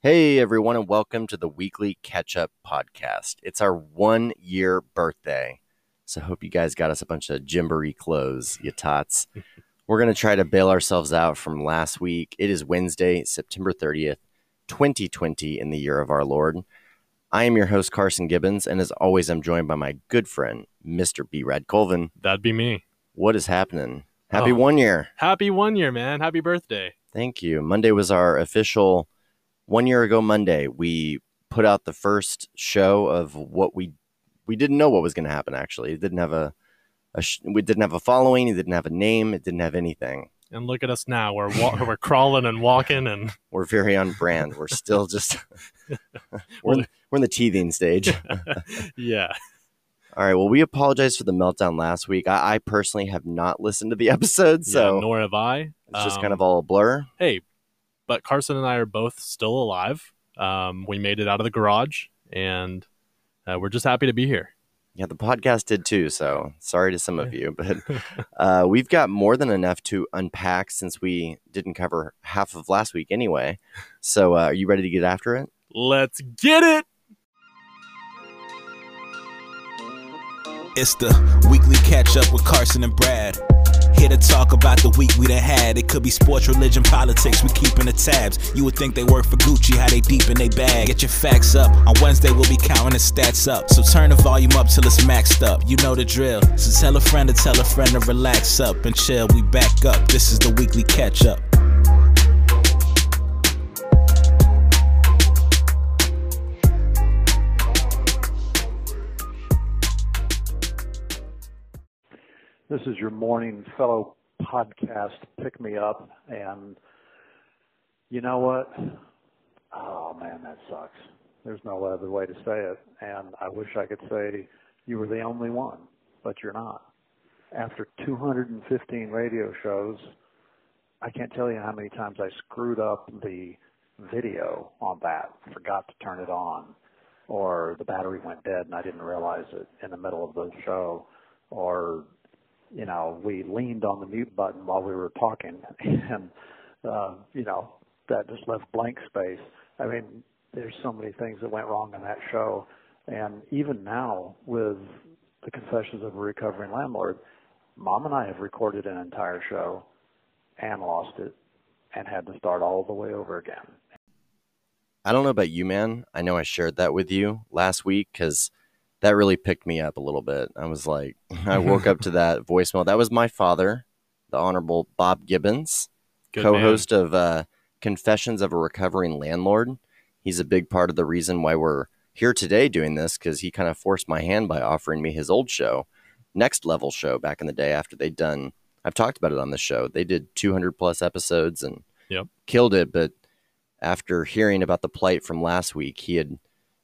Hey, everyone, and welcome to the weekly catch up podcast. It's our one year birthday. So, hope you guys got us a bunch of Gymboree clothes, you tots. We're going to try to bail ourselves out from last week. It is Wednesday, September 30th, 2020, in the year of our Lord. I am your host, Carson Gibbons, and as always, I'm joined by my good friend, Mr. B. Rad Colvin. That'd be me. What is happening? Happy Oh. one year. Happy one year, man. Happy birthday. Thank you. Monday was our official one year ago Monday. We put out the first show of what we we didn't know what was going to happen actually. It didn't have a, a sh- we didn't have a following, it didn't have a name, it didn't have anything. And look at us now. We're wa- we're crawling and walking and We're very on brand. We're still just we're, in, we're in the teething stage. yeah. All right. Well, we apologize for the meltdown last week. I, I personally have not listened to the episode, so yeah, nor have I. it's just Um, kind of all a blur. Hey, but Carson and I are both still alive. Um, we made it out of the garage and uh, we're just happy to be here. Yeah, the podcast did too. So sorry to some of you, but uh, we've got more than enough to unpack since we didn't cover half of last week anyway. So uh, are you ready to get after it? Let's get it. It's the weekly catch up with Carson and Brad. Here to talk about the week we done had. It could be sports, religion, politics. We keeping the tabs. You would think they work for Gucci, how they deep in they bag. Get your facts up. On Wednesday we'll be counting the stats up. So turn the volume up till it's maxed up. You know the drill. So tell a friend to tell a friend to relax up and chill. We back up. This is the weekly catch up. This is your morning fellow podcast pick me up and you know what? Oh man, that sucks. There's no other way to say it. And I wish I could say you were the only one, but you're not. After 215 radio shows, I can't tell you how many times I screwed up the video on that, forgot to turn it on, or the battery went dead and I didn't realize it in the middle of the show, or you know, we leaned on the mute button while we were talking, and uh, you know, that just left blank space. I mean, there's so many things that went wrong in that show, and even now with the Confessions of a Recovering Landlord, Mom and I have recorded an entire show and lost it, and had to start all the way over again. I don't know about you, man. I know I shared that with you last week because that really picked me up a little bit. I was like, I woke up to that voicemail. That was my father, the Honorable Bob Gibbons. Good co-host of uh, Confessions of a Recovering Landlord. He's a big part of the reason why we're here today doing this because he kind of forced my hand by offering me his old show, Next Level Show, back in the day after they'd done. I've talked about it on the show. They did 200 plus episodes and Yep. killed it. But after hearing about the plight from last week, he had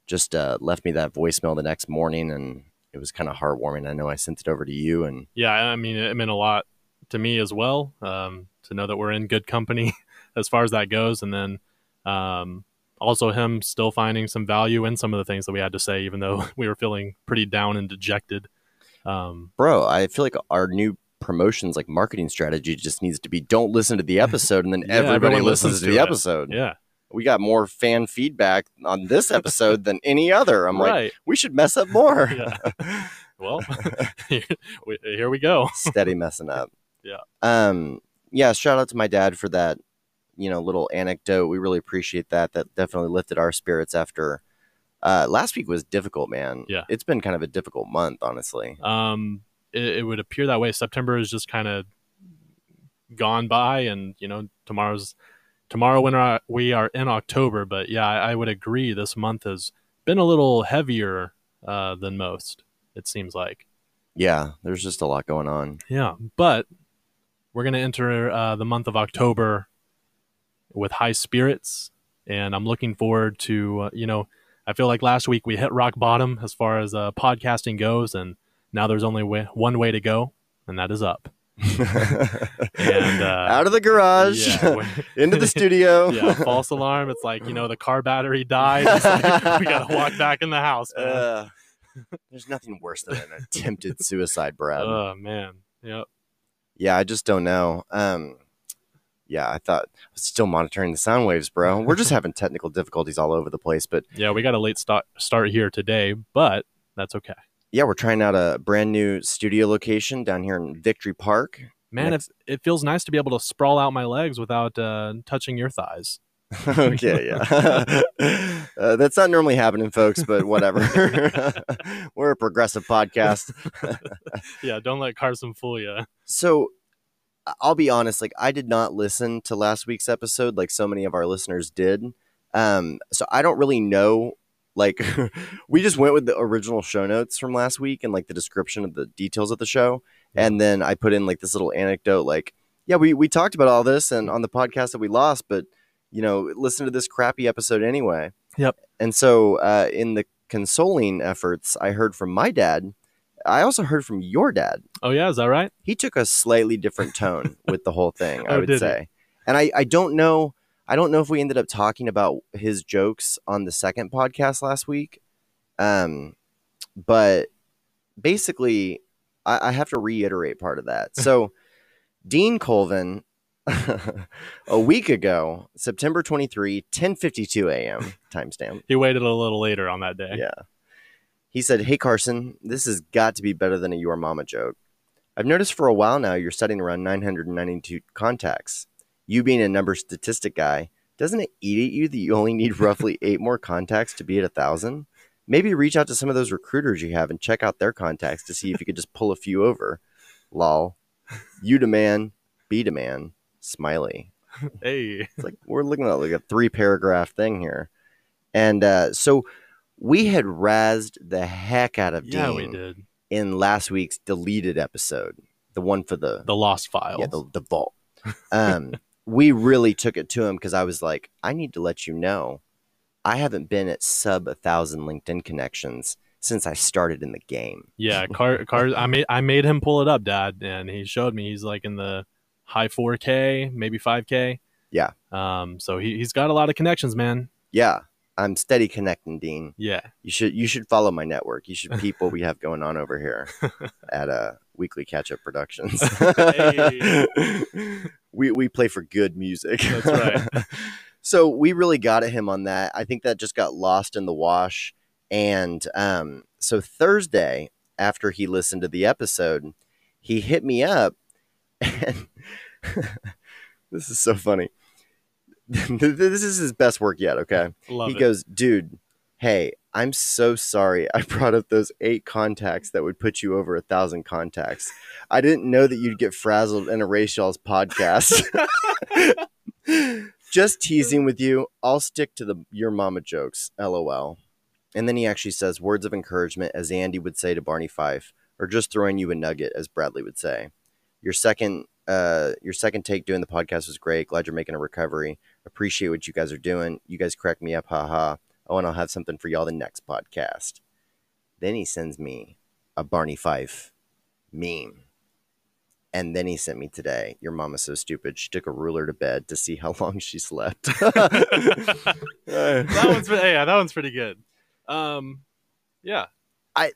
just uh, left me that voicemail the next morning, and it was kind of heartwarming. I know I sent it over to you, and Yeah, I mean, it meant a lot to me as well um, to know that we're in good company as far as that goes. And then um, also him still finding some value in some of the things that we had to say, even though we were feeling pretty down and dejected. Um, bro, I feel like our new promotions, like marketing strategy, just needs to be don't listen to the episode, and then Yeah, everybody listens, listens to to the it. episode. yeah, We got more fan feedback on this episode than any other. I'm like, right. we should mess up more. Yeah. well, here we go. Steady messing up. Yeah. Um. Yeah. Shout out to my dad for that. You know, little anecdote. We really appreciate that. That definitely lifted our spirits after. Uh, last week was difficult, man. Yeah. It's been kind of a difficult month, honestly. Um, it, it would appear that way. September is just kind of gone by, and you know, tomorrow's tomorrow when we are in October. But yeah, I, I would agree. This month has been a little heavier uh, than most. It seems like. Yeah. There's just a lot going on. Yeah, but we're gonna enter uh, the month of October with high spirits, and I'm looking forward to uh, you know. I feel like last week we hit rock bottom as far as uh, podcasting goes, and now there's only way, one way to go, and that is up. And, uh, out of the garage Yeah, into the studio. yeah, false alarm. It's like you know the car battery died. Like, we gotta walk back in the house. Uh, there's nothing worse than an attempted suicide, Brad. oh man, yep. yeah, I just don't know. Um, Yeah, I thought I was still monitoring the sound waves, bro. We're just having technical difficulties all over the place, but Yeah, we got a late start start here today, but that's okay. Yeah, we're trying out a brand new studio location down here in Victory Park. Man, Next- if, it feels nice to be able to sprawl out my legs without uh, touching your thighs. okay, yeah. uh, that's not normally happening, folks, but whatever. we're a progressive podcast. Yeah, don't let Carson fool you. So I'll be honest, like I did not listen to last week's episode like so many of our listeners did. Um, so I don't really know. Like we just went with the original show notes from last week and like the description of the details of the show. And then I put in like this little anecdote, like, yeah, we, we talked about all this and on the podcast that we lost, but you know, listen to this crappy episode anyway. Yep. And so uh, in the consoling efforts, I heard from my dad. I also heard from your dad Oh yeah, is that right? he took a slightly different tone with the whole thing i Oh, would say and I, I don't know i don't know if we ended up talking about his jokes on the second podcast last week um but basically i, I have to reiterate part of that so dean colvin a week ago september 23 1052 a.m timestamp He waited a little later on that day. yeah. He said, Hey, Carson, this has got to be better than a Your Mama joke. I've noticed for a while now you're setting around 992 contacts. You being a number statistic guy, doesn't it eat at you that you only need roughly eight more contacts to be at a thousand? Maybe reach out to some of those recruiters you have and check out their contacts to see if you could just pull a few over. Lol. You demand, be demand, smiley. Hey, It's like we're looking at like a three paragraph thing here. And uh, so we had razzed the heck out of yeah, Dean we did in last week's deleted episode, the one for the, the lost files. yeah the, the vault. Um, we really took it to him because I was like, I need to let you know, I haven't been at sub a thousand LinkedIn connections since I started in the game. Yeah, car car. I made I made him pull it up, Dad, and he showed me. He's like in the high 4K, maybe 5K. Yeah. Um. So he he's got a lot of connections, man. Yeah, I'm steady connecting, Dean. Yeah. You should you should follow my network. You should peep what we have going on over here at uh, Weekly Catch Up Productions. Hey. we we play for good music. That's right. so we really got at him on that. I think that just got lost in the wash. And um, so Thursday, after he listened to the episode, he hit me up, and this is so funny. this is his best work yet. Okay Love he it. goes, dude, hey, I'm so sorry. I brought up those eight contacts that would put you over a thousand contacts. I didn't know that you'd get frazzled in a y'all's podcast. Just teasing with you. I'll stick to the your mama jokes. LOL. And then he actually says words of encouragement, as Andy would say to Barney Fife, or just throwing you a nugget, as Bradley would say. Your second, uh, your second take doing the podcast was great. Glad you're making a recovery appreciate what you guys are doing. You guys crack me up, haha. Oh, and I'll have something for y'all the next podcast. Then he sends me a Barney Fife meme. And then he sent me today, Your mama's so stupid. She took a ruler to bed to see how long she slept. that one's pre- yeah, that one's pretty good. Um, yeah, I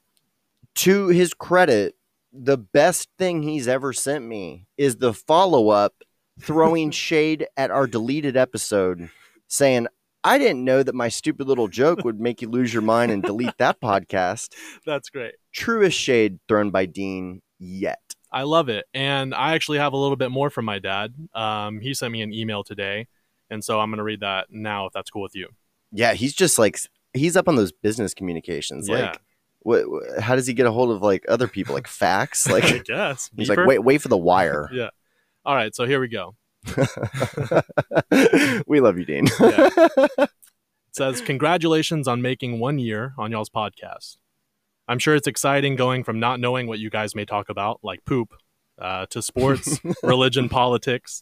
to his credit, the best thing he's ever sent me is the follow up throwing shade at our deleted episode saying, I didn't know that my stupid little joke would make you lose your mind and delete that podcast. that's great. Truest shade thrown by Dean yet. I love it. And I actually have a little bit more from my dad. Um, he sent me an email today. And so I'm going to read that now if that's cool with you. Yeah, he's just like, he's up on those business communications. Yeah. Like, what, how does he get a hold of like other people, like fax? I Like, guess. he's Beeper? like, wait, wait for the wire. Yeah. All right. So here we go. we love you, Dean. Yeah. It says, Congratulations on making one year on y'all's podcast. I'm sure it's exciting going from not knowing what you guys may talk about, like poop, uh, to sports, religion, politics,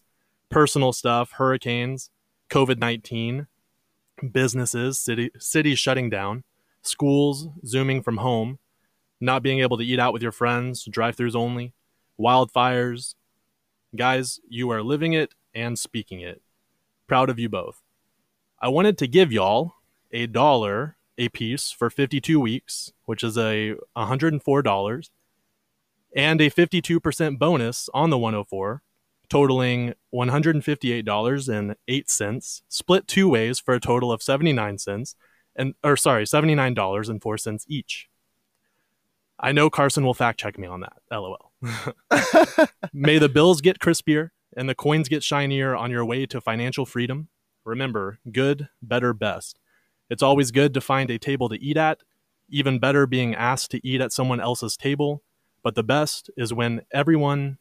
personal stuff, hurricanes, COVID 19, businesses, city, cities shutting down, schools, zooming from home, not being able to eat out with your friends, drive throughs only, wildfires. Guys, you are living it and speaking it. Proud of you both. I wanted to give y'all a dollar a piece for 52 weeks, which is a $104, and a 52% bonus on the 104 totaling $158.08, split two ways for a total of 79 cents and or sorry, $79.04 each. I know Carson will fact check me on that. LOL. May the bills get crispier and the coins get shinier on your way to financial freedom. Remember, good, better, best. It's always good to find a table to eat at, even better being asked to eat at someone else's table, but the best is when everyone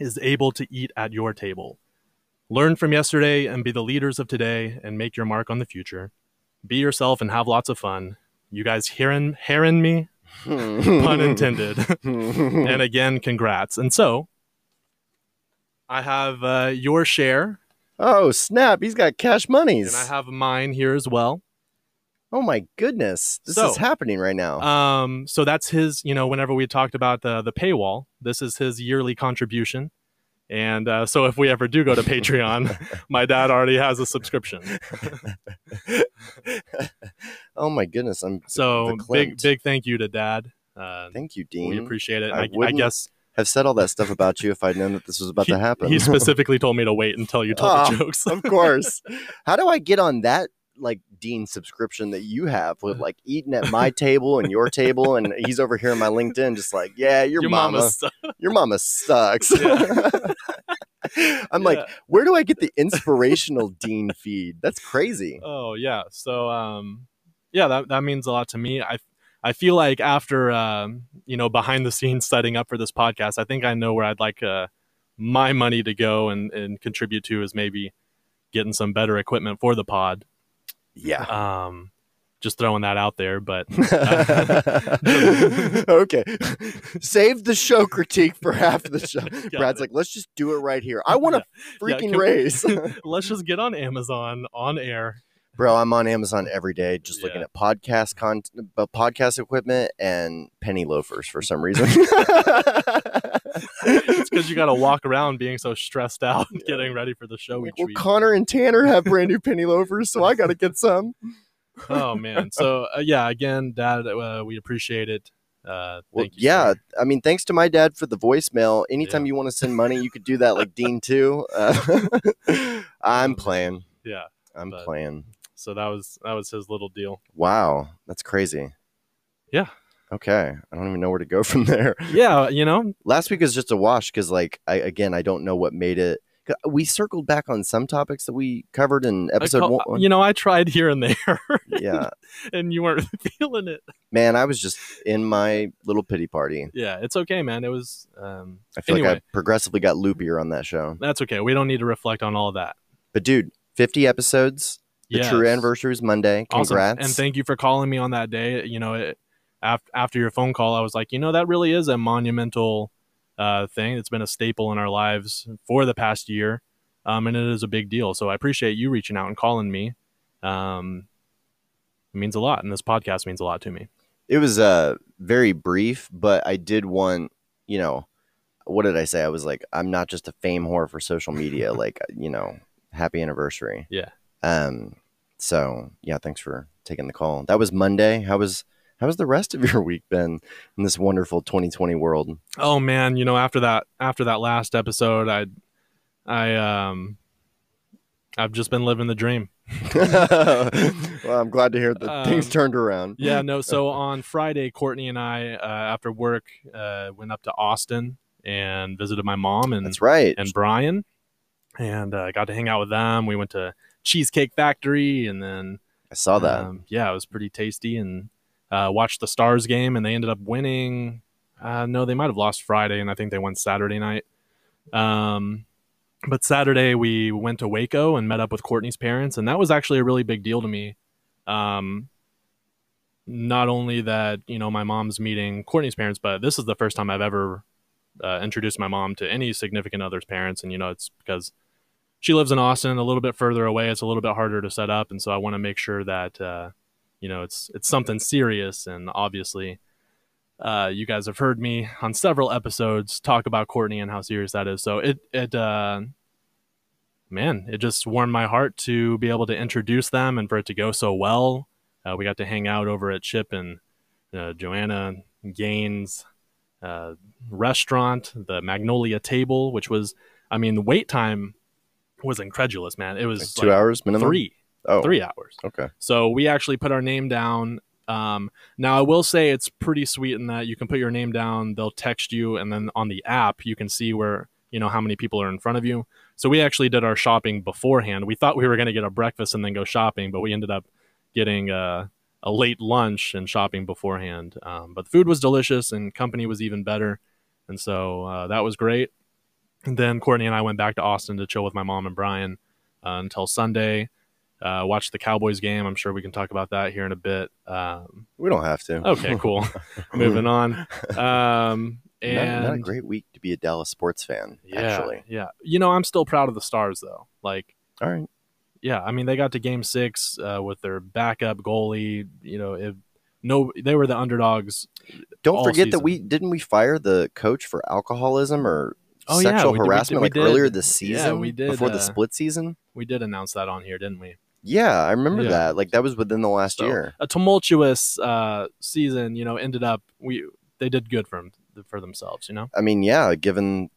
is able to eat at your table. Learn from yesterday and be the leaders of today and make your mark on the future. Be yourself and have lots of fun. You guys hearing hearing me? Pun intended. and again, congrats. And so I have uh, your share oh snap! He's got cash monies. and I have mine here as well. oh my goodness, this So, is happening right now. Um, so that's his, you know, whenever we talked about the the paywall, this is his yearly contribution. And uh, so if we ever do go to Patreon, my dad already has a subscription. oh my goodness, I'm So big big thank you to dad. Uh, Thank you, Dean. we appreciate it. I I, I guess Have said all that stuff about you if I'd known that this was about he, to happen. he specifically told me to wait until you told Ah, the jokes. of course. How do I get on that like Dean subscription that you have with like eating at my table and your table and he's over here on my LinkedIn just like, yeah, your, Your mama, mama's your mama sucks. Yeah. I'm like, where do I get the inspirational Dean feed? That's crazy. Oh yeah. So um yeah, that that means a lot to me. I I feel like after um, you know, behind the scenes setting up for this podcast, I think I know where I'd like uh my money to go and and contribute to is maybe getting some better equipment for the pod. Yeah. Um just throwing that out there, but okay. Save the show critique for half the show. Got Brad's it. like, let's just do it right here. I want to Yeah, freaking we- raise. let's just get on Amazon on air. Bro, I'm on Amazon every day just looking at podcast content, podcast equipment and penny loafers for some reason. It's because you got to walk around being so stressed out getting ready for the show Like, well, week. Connor and Tanner have brand new penny loafers, so I got to get some. oh man so uh, yeah again dad uh, we appreciate it uh Well, you, yeah, sir. I mean, thanks to my dad for the voicemail. Anytime Yeah. you want to send money, you could do that like Dean too. Uh, I'm playing. yeah I'm But- playing. So that was that was his little deal Wow, that's crazy. Yeah. Okay, I don't even know where to go from there. yeah you know Last week was just a wash because, like, I again, I don't know what made it. We circled back on some topics that we covered in episode call- one. you know i tried here and there yeah, and you weren't feeling it man, I was just in my little pity party. yeah it's okay man it was um I feel like I progressively got loopier on that show. that's okay we don't need to reflect on all of that But dude, 50 episodes. The Yes. true anniversary is Monday. Awesome. Congrats. and thank you for calling me on that day you know it, after, after your phone call i was like you know that really is a monumental uh, thing it's been a staple in our lives for the past year um, and it is a big deal so i appreciate you reaching out and calling me um, it means a lot and this podcast means a lot to me it was uh very brief, but I did want, you know, what did I say? I was like, I'm not just a fame whore for social media. like, you know, happy anniversary. Yeah. Um. So yeah, thanks for taking the call. That was Monday. How was how was the rest of your week been in this wonderful 2020 world? oh man you know after that after that last episode i i um i've just been living the dream well, I'm glad to hear that things Um, turned around. Yeah, no. So on Friday, Courtney and I, uh, after work, uh, went up to Austin and visited my mom and That's right. and Brian, and uh, got to hang out with them. We went to Cheesecake Factory, and then I saw that. um, yeah, it was pretty tasty. And uh, watched the Stars game, and they ended up winning. Uh, no, they might have lost Friday, and I think they won Saturday night. Um, but Saturday we went to Waco and met up with Courtney's parents, and that was actually a really big deal to me. Um, not only that you know my mom's meeting Courtney's parents, but this is the first time I've ever uh, introduced my mom to any significant other's parents, and you know it's because she lives in Austin, a little bit further away. It's a little bit harder to set up, and so I want to make sure that uh, you know it's it's something serious. And obviously, uh, you guys have heard me on several episodes talk about Courtney and how serious that is. So it it uh, man, it just warmed my heart to be able to introduce them and for it to go so well. Uh, we got to hang out over at Chip and uh, Joanna Gaines' uh, restaurant, the Magnolia Table, which was I mean, the wait time was incredulous, man. It was Like two like hours minimum. three, Oh, three hours. Okay. So we actually put our name down. Um, now I will say it's pretty sweet in that you can put your name down. They'll text you, and then on the app you can see where you know how many people are in front of you. So we actually did our shopping beforehand. We thought we were going to get a breakfast and then go shopping, but we ended up getting a, a late lunch and shopping beforehand. Um, but the food was delicious and company was even better, and so uh, that was great. And then Courtney and I went back to Austin to chill with my mom and Brian uh, until Sunday. Uh, watched the Cowboys game. I'm sure we can talk about that here in a bit. Um, We don't have to. okay, cool. Moving on. Um, Not, and not a great week to be a Dallas sports fan. yeah, Actually. yeah. You know, I'm still proud of the Stars though. Like, All right. yeah, I mean, they got to Game Six uh, with their backup goalie. You know, if no, they were the underdogs. Don't forget that we didn't we fire the coach for alcoholism or Oh, yeah, sexual did- did- harassment we like did. earlier this Yeah, season we did, before the uh, split season. We did announce that on here, didn't we? Yeah, I remember Yeah. that. Like that was within the last So, year. A tumultuous uh, season. You know, ended up we they did good for for themselves. You know. I mean, yeah, given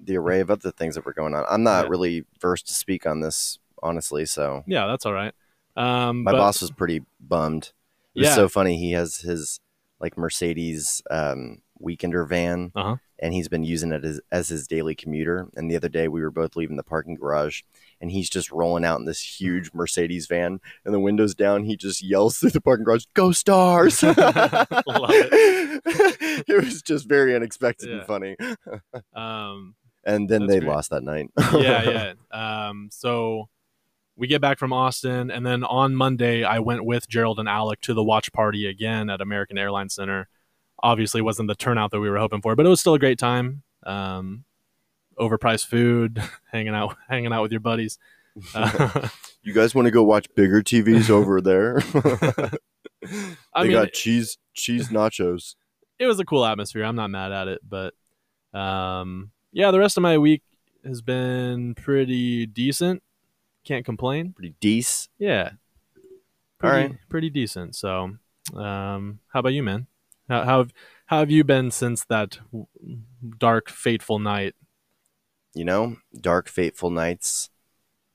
the array of other things that were going on. I'm not Yeah. really versed to speak on this honestly, so Yeah, that's all right. Um, my but- boss was pretty bummed. It was Yeah. so funny. He has his like Mercedes um, weekender van, Uh-huh. And he's been using it as, as his daily commuter. And the other day, we were both leaving the parking garage, and he's just rolling out in this huge Mercedes van, and the windows down. He just yells through the parking garage, "Go Stars!" It. it was just very unexpected Yeah. and funny. um, And then they great. lost that night. yeah, yeah. Um, so we get back from Austin, and then on Monday, I went with Gerald and Alec to the watch party again at American Airlines Center. Obviously, wasn't the turnout that we were hoping for, but it was still a great time. Um, overpriced food, hanging out, hanging out with your buddies. Uh, You guys want to go watch bigger TVs over there? I they mean, got cheese cheese nachos. it was a cool atmosphere. I'm not mad at it, but um, yeah, the rest of my week has been pretty decent. Can't complain. Pretty decent. Yeah. All Pretty, right. Pretty decent. So, um, how about you, man? How, how have how have you been since that dark, fateful night? You know, dark fateful nights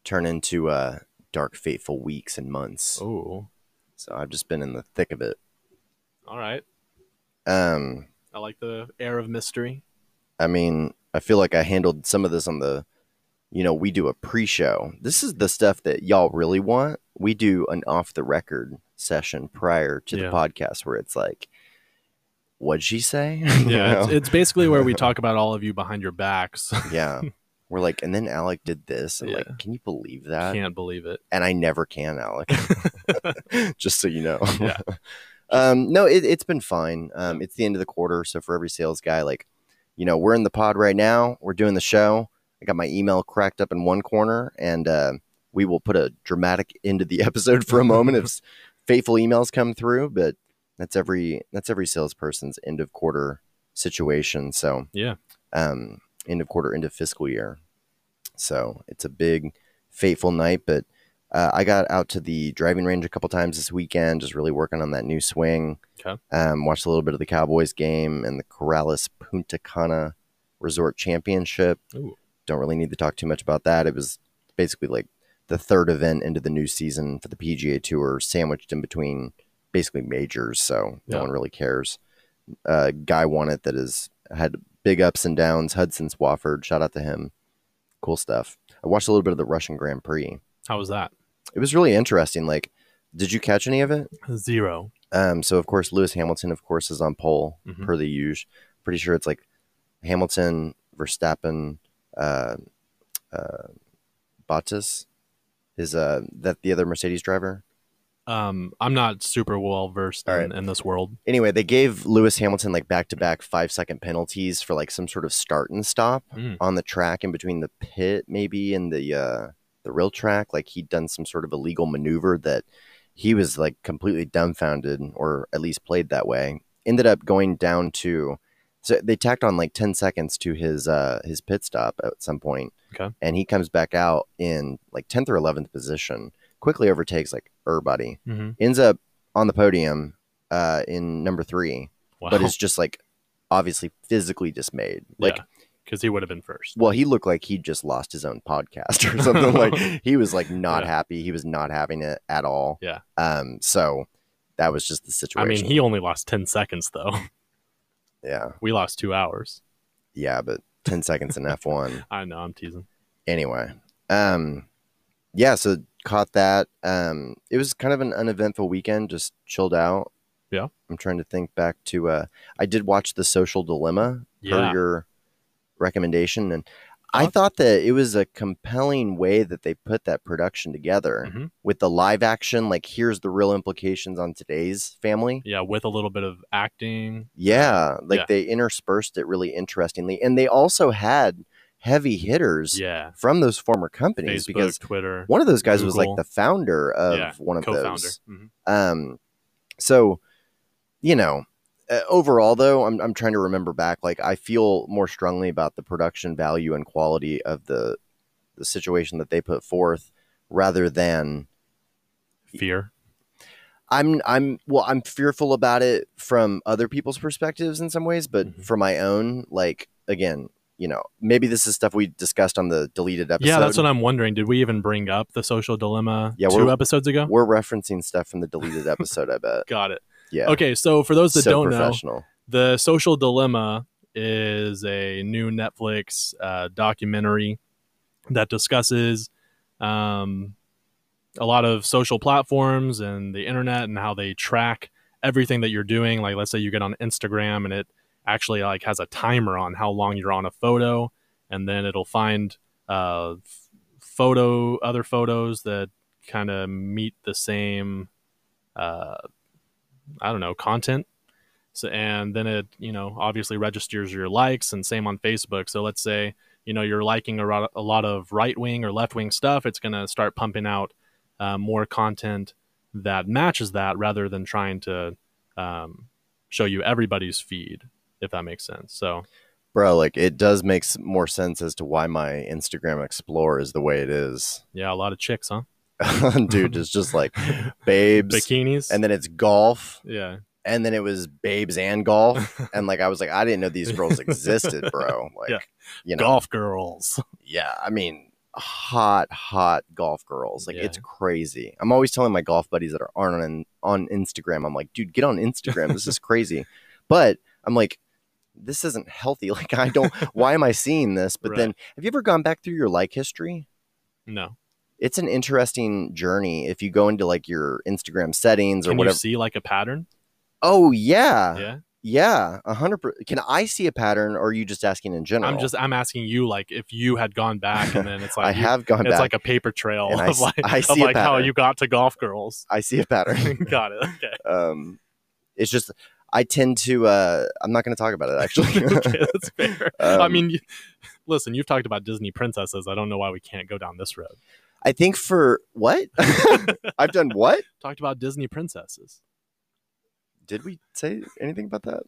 turn into uh dark fateful weeks and months. Oh, So I've just been in the thick of it. all right. Um I like the air of mystery. I mean, I feel like I handled some of this on the you know, we do a pre-show. This is the stuff that y'all really want. We do an off the record session prior to Yeah. the podcast where it's like what'd she say? Yeah, it's, it's basically where we talk about all of you behind your backs. yeah. We're like, and then Alec did this, and Yeah. like, can you believe that? Can't believe it. And I never can, Alec. Just so you know. Yeah. um, no, it, it's been fine. Um, it's the end of the quarter, so for every sales guy, like, you know, we're in the pod right now. We're doing the show. I got my email cracked up in one corner, and uh, we will put a dramatic end to the episode for a moment if fateful emails come through. But that's every that's every salesperson's end of quarter situation. So Yeah. um, end of quarter, end of fiscal year. So it's a big, fateful night. But uh, I got out to the driving range a couple times this weekend, just really working on that new swing. Okay. Um, watched a little bit of the Cowboys game and the Corrales Punta Cana Resort Championship. Ooh. Don't really need to talk too much about that. It was basically like the third event into the new season for the PGA Tour, sandwiched in between basically majors. So no Yeah. one really cares. Uh, guy won it that has had big ups and downs. Hudson Swafford, shout out to him. Cool stuff. I watched a little bit of the Russian Grand Prix. How was that? It was really interesting. Like, did you catch any of it? Zero. Um, so of course Lewis Hamilton, of course, is on pole Mhm. per the usual. Pretty sure it's like Hamilton, Verstappen, uh, uh, Bottas is uh that the other Mercedes driver. Um, I'm not super well versed in, right. in this world. Anyway, they gave Lewis Hamilton like back to back five second penalties for like some sort of start and stop Mm. on the track in between the pit, maybe and the uh the real track. Like he'd done some sort of illegal maneuver that he was like completely dumbfounded, or at least played that way. Ended up going down to so they tacked on like ten seconds to his uh his pit stop at some point. Okay. And he comes back out in like tenth or eleventh position, quickly overtakes like everybody, hmm ends up on the podium uh in number three Wow. but is just like obviously physically dismayed. Like Yeah. because he would have been first. Well, he looked like he just lost his own podcast or something. like he was like not Yeah. happy. He was not having it at all. Yeah. Um. So that was just the situation. I mean, he only lost ten seconds though. Yeah. we lost two hours. Yeah, but ten seconds in F one. I know. I'm teasing. Anyway. Um. Yeah. So caught that. Um. It was kind of an uneventful weekend. Just chilled out. Yeah. I'm trying to think back to. uh I did watch The Social Dilemma per Yeah. your recommendation, and I thought that it was a compelling way that they put that production together Mhm. with the live action. Like, here's the real implications on today's family. Yeah, with a little bit of acting. Yeah, like Yeah. they interspersed it really interestingly, and they also had heavy hitters Yeah, from those former companies Facebook, because Twitter, one of those guys was like the founder of Yeah, one of those. Mhm. Um, so, you know, uh, overall though, I'm I'm trying to remember back. Like, I feel more strongly about the production value and quality of the the situation that they put forth, rather than Fear. I'm I'm well, I'm fearful about it from other people's perspectives in some ways, but Mhm. for my own, like again, you know, maybe this is stuff we discussed on the deleted episode. Yeah, that's what I'm wondering. Did we even bring up the social dilemma Yeah, 2 episodes ago? We're referencing stuff from the deleted episode. I bet. Got it. Yeah. Okay, so for those that so don't know. The Social Dilemma is a new Netflix uh, documentary that discusses um, a lot of social platforms and the internet and how they track everything that you're doing. Like, let's say you get on Instagram and it actually like has a timer on how long you're on a photo, and then it'll find uh, photo other photos that kind of meet the same. Uh, I don't know content so, and then it, you know, obviously registers your likes and same on Facebook. So let's say, you know, you're liking a lot, a lot of right wing or left wing stuff. It's going to start pumping out uh, more content that matches that rather than trying to um, show you everybody's feed, if that makes sense. So, Bro, like it does make more sense as to why my Instagram Explorer is the way it is. yeah, a lot of chicks, huh? Dude, it's just like babes, Bikinis. and then it's golf, yeah. and then it was babes and golf, and like I was like, I didn't know these girls existed, bro. Like, Yeah. you know, Golf girls. yeah. I mean, hot, hot golf girls. Like Yeah. it's crazy. I'm always telling my golf buddies that are aren't on on Instagram. I'm like, dude, get on Instagram. This is crazy. But I'm like, this isn't healthy. Like I don't. why am I seeing this? But then, have you ever gone back through your like history? No. It's an interesting journey if you go into like your Instagram settings or Can you whatever. see like a pattern? oh yeah, Yeah. yeah, a hundred. Can I see a pattern, or are you just asking in general? I'm just, I'm asking you, like, if you had gone back and then it's like, I you- have gone it's back. like a paper trail I of s- like, I of see a like how you got to golf girls. I see a pattern. got it. Okay. um, it's just I tend to. Uh, I'm not going to talk about it actually. okay, that's fair. I Um, mean, you, listen, you've talked about Disney princesses. I don't know why we can't go down this road. I think for what I've done. What Talked about Disney princesses. did we say anything about that?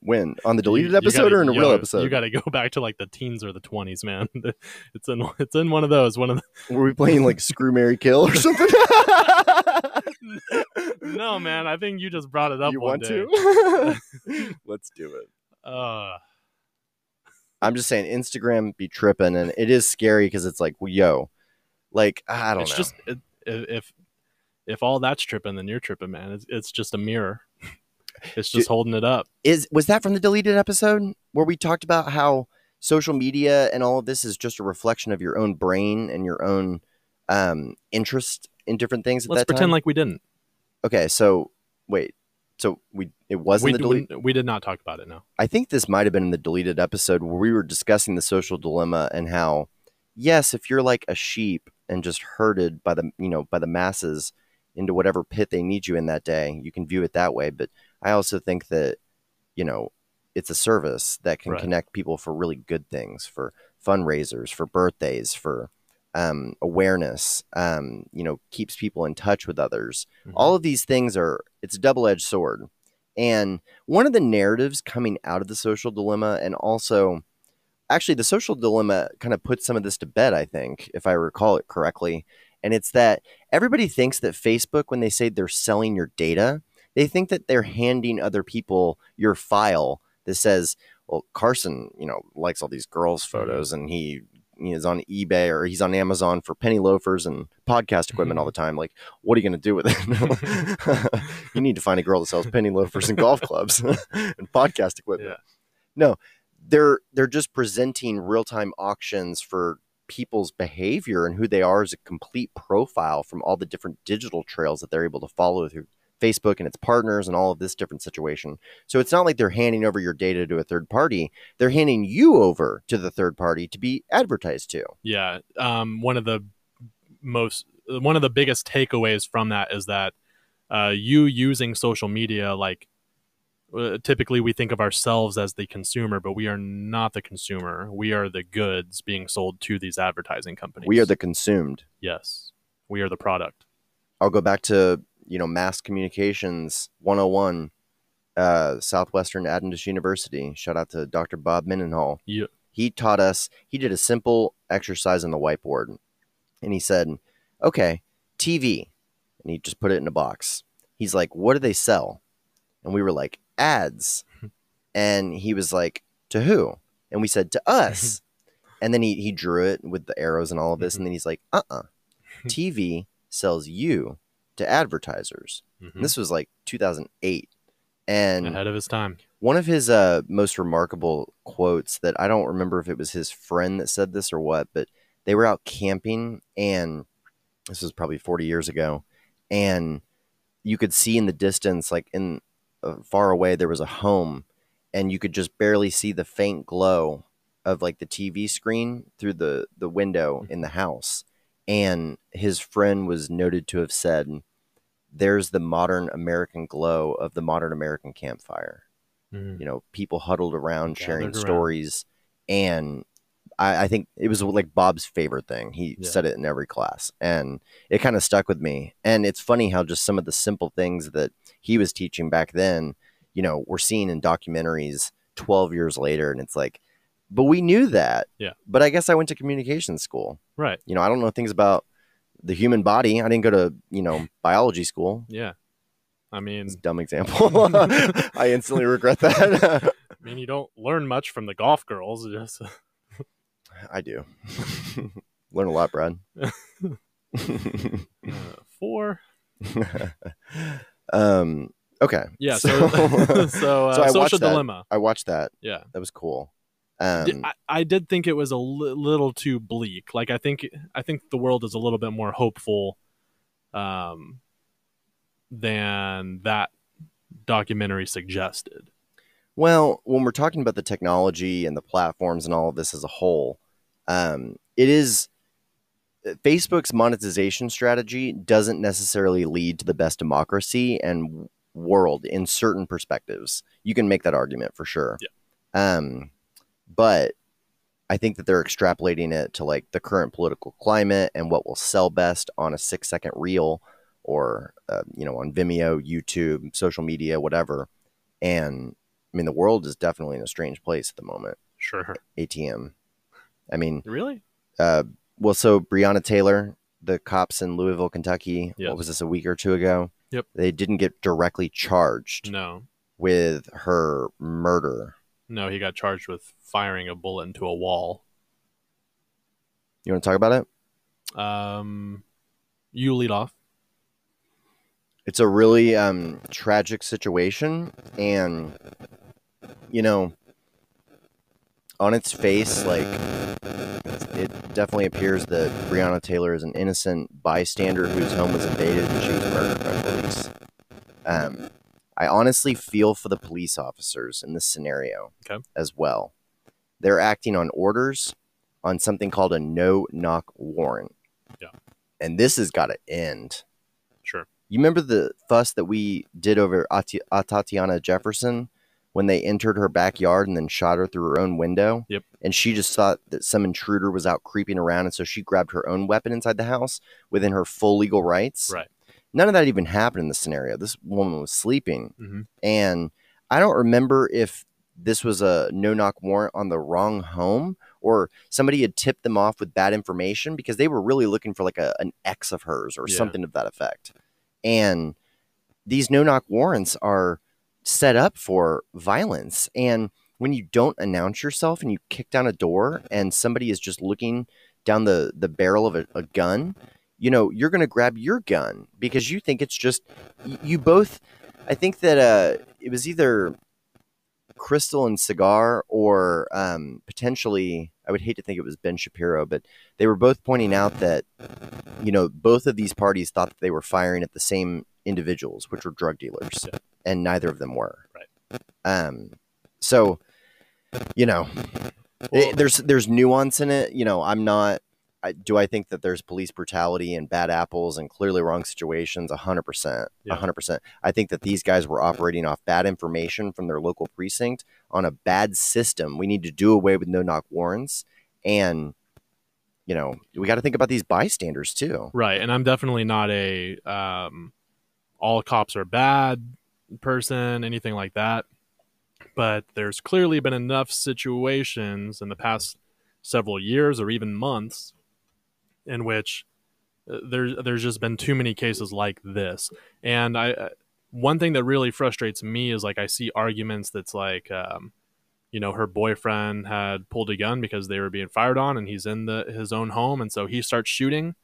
When on the deleted You- you episode gotta- or in a real gotta- episode? You got to go back to like the teens or the twenties, man. It's in it's in one of those. One of the... Were we playing like Screw Mary Kill or something? no, man. I think you just brought it up. you one want day. to? Let's do it. Uh, I'm just saying Instagram be tripping, and it is scary because it's like, well, yo, like I don't it's know. just it, if if all that's tripping, then you're tripping, man. It's it's just a mirror. It's just holding it up. is was that from the deleted episode where we talked about how social media and all of this is just a reflection of your own brain and your own um interest in different things at Let's pretend time? like we didn't. okay so wait so we it wasn't We, the delete we, we did not talk about it. No. i think this might have been in the deleted episode where we were discussing the social dilemma and how yes if you're like a sheep and just herded by the you know by the masses into whatever pit they need you in that day you can view it that way but i also think that you know it's a service that can Right. connect people for really good things for fundraisers for birthdays for um, awareness um, you know keeps people in touch with others Mhm. all of these things are it's a double-edged sword and one of the narratives coming out of the social dilemma and also actually the social dilemma kind of puts some of this to bed i think if i recall it correctly and it's that everybody thinks that facebook when they say they're selling your data they think that they're handing other people your file that says well, Carson, you know, likes all these girls' mm-hmm. photos, and he, is on eBay or he's on Amazon for penny loafers and podcast equipment all the mm-hmm. time. Like, what are you going to do with it? you need to find a girl that sells penny loafers and golf clubs and podcast equipment. Yeah. No, they're they're just presenting real time auctions for people's behavior and who they are as a complete profile from all the different digital trails that they're able to follow through Facebook and its partners and all of this different situation. So it's not like they're handing over your data to a third party. They're handing you over to the third party to be advertised to. Yeah. Um, one of the most, one of the biggest takeaways from that is that uh, you using social media, like uh, typically we think of ourselves as the consumer, but we are not the consumer. We are the goods being sold to these advertising companies. We are the consumed. yes, we are the product. I'll go back to, you know, mass communications 101, uh, Southwestern Adventist University. Shout out to Dr. Bob Mendenhall. Yeah. he taught us he did a simple exercise on the whiteboard and he said okay tv and he just put it in a box he's like what do they sell and we were like ads and he was like to who and we said to us and then he, he drew it with the arrows and all of this and then he's like uh-uh tv sells you to advertisers Mhm. this was like 2008 and Ahead of his time. one of his uh, most remarkable quotes that I don't remember if it was his friend that said this or what, but they were out camping and this was probably 40 years ago. And you could see in the distance, like in uh, far away, there was a home and you could just barely see the faint glow of like the TV screen through the, the window in the house. And his friend was noted to have said, there's the modern American glow of the modern American campfire Mhm. you know, people huddled around sharing around. stories. And I, I think it was like Bob's favorite thing. He Yeah. said it in every class. And it kind of stuck with me. And it's funny how just some of the simple things that he was teaching back then, you know, we're seeing in documentaries 12 years later. And it's like, but we knew that. Yeah. But I guess I went to communication school. Right. You know, I don't know things about the human body. I didn't go to, you know, biology school. Yeah. I mean, dumb example. I instantly regret that. I mean, you don't learn much from the golf girls. Just I do. Learn a lot, Brad. uh, four. um, okay. Yeah. So, so, uh, So I social watched that. dilemma. I watched that. Yeah. That was cool. Um, I, I did think it was a li- little too bleak. Like I think I think the world is a little bit more hopeful um, than that documentary suggested. well, when we're talking about the technology and the platforms and all of this as a whole, um, it is Facebook's monetization strategy doesn't necessarily lead to the best democracy and world in certain perspectives. You can make that argument for sure. Yeah. Um, but I think that they're extrapolating it to like the current political climate and what will sell best on a six second reel or, uh, you know, on Vimeo, YouTube, social media, whatever. And I mean, the world is definitely in a strange place at the moment. Sure. ATM. I mean, Really? uh, well, so Breonna Taylor, the cops in Louisville, Kentucky, Yes. what was this, a week or two ago? Yep. They didn't get directly charged No. with her murder. No, he got charged with firing a bullet into a wall. You want to talk about it? Um, you lead off. It's a really um, tragic situation. And, you know, on its face, like, it definitely appears that Breonna Taylor is an innocent bystander whose home was invaded and she was murdered by police. Um, I honestly feel for the police officers in this scenario Okay. as well. They're acting on orders on something called a no knock warrant. Yeah. And this has got to end. Sure. You remember the fuss that we did over Ati- uh, Tatiana Jefferson when they entered her backyard and then shot her through her own window? Yep. And she just thought that some intruder was out creeping around. And so she grabbed her own weapon inside the house within her full legal rights. Right. None of that even happened in the scenario. This woman was sleeping. Mhm. And I don't remember if this was a no knock warrant on the wrong home or somebody had tipped them off with bad information because they were really looking for like a, an ex of hers or Yeah. something of that effect. And these no knock warrants are set up for violence. And when you don't announce yourself and you kick down a door and somebody is just looking down the the barrel of a, a gun, you know, you're going to grab your gun because you think it's just you both. I think that uh, it was either Krystal and Saagar, or um, potentially, I would hate to think it was Ben Shapiro, but they were both pointing out that, you know, both of these parties thought that they were firing at the same individuals, which were drug dealers, Yeah. and neither of them were. Right. Um, so, you know, Well- it- there's there's nuance in it. You know, I'm not. I, do I think that there's police brutality and bad apples and clearly wrong situations? Hundred percent, Yeah. hundred percent. I think that these guys were operating off bad information from their local precinct on a bad system. We need to do away with no knock warrants, and you know, we got to think about these bystanders too. Right, and I'm definitely not a um, all cops are bad person, anything like that. But there's clearly been enough situations in the past several years or even months in which uh, there's there's just been too many cases like this. And I uh, one thing that really frustrates me is like I see arguments that's like um, you know her boyfriend had pulled a gun because they were being fired on and he's in the his own home and so he starts shooting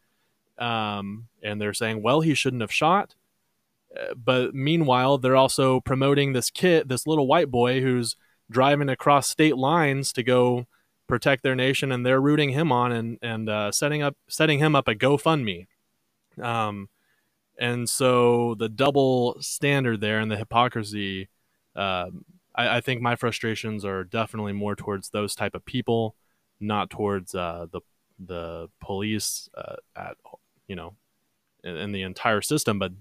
um, and they're saying, well, he shouldn't have shot. Uh, But meanwhile, they're also promoting this kid, this little white boy who's driving across state lines to go protect their nation, and they're rooting him on and and uh, setting up setting him up a GoFundMe. Um, and so the double standard there and the hypocrisy, um, I, I think my frustrations are definitely more towards those type of people, not towards uh, the the police uh, at you know in, in the entire system but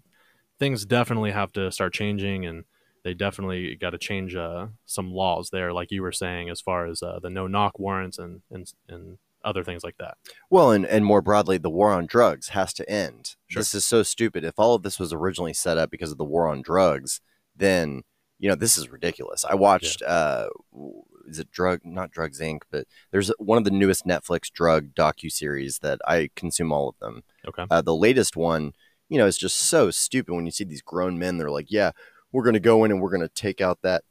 things definitely have to start changing and they definitely got to change uh, some laws there like you were saying as far as uh, the no knock warrants and, and and other things like that Well, and, and more broadly, the war on drugs has to end. Sure. This is so stupid. If all of this was originally set up because of the war on drugs, then you know this is ridiculous. I watched. Uh, is it drug? Not Drugs Inc. But there's one of the newest Netflix drug docu series that I consume all of them. okay Uh, the latest one, you know, is just so stupid when you see these grown men. They're like, "Yeah, we're going to go in and we're going to take out that,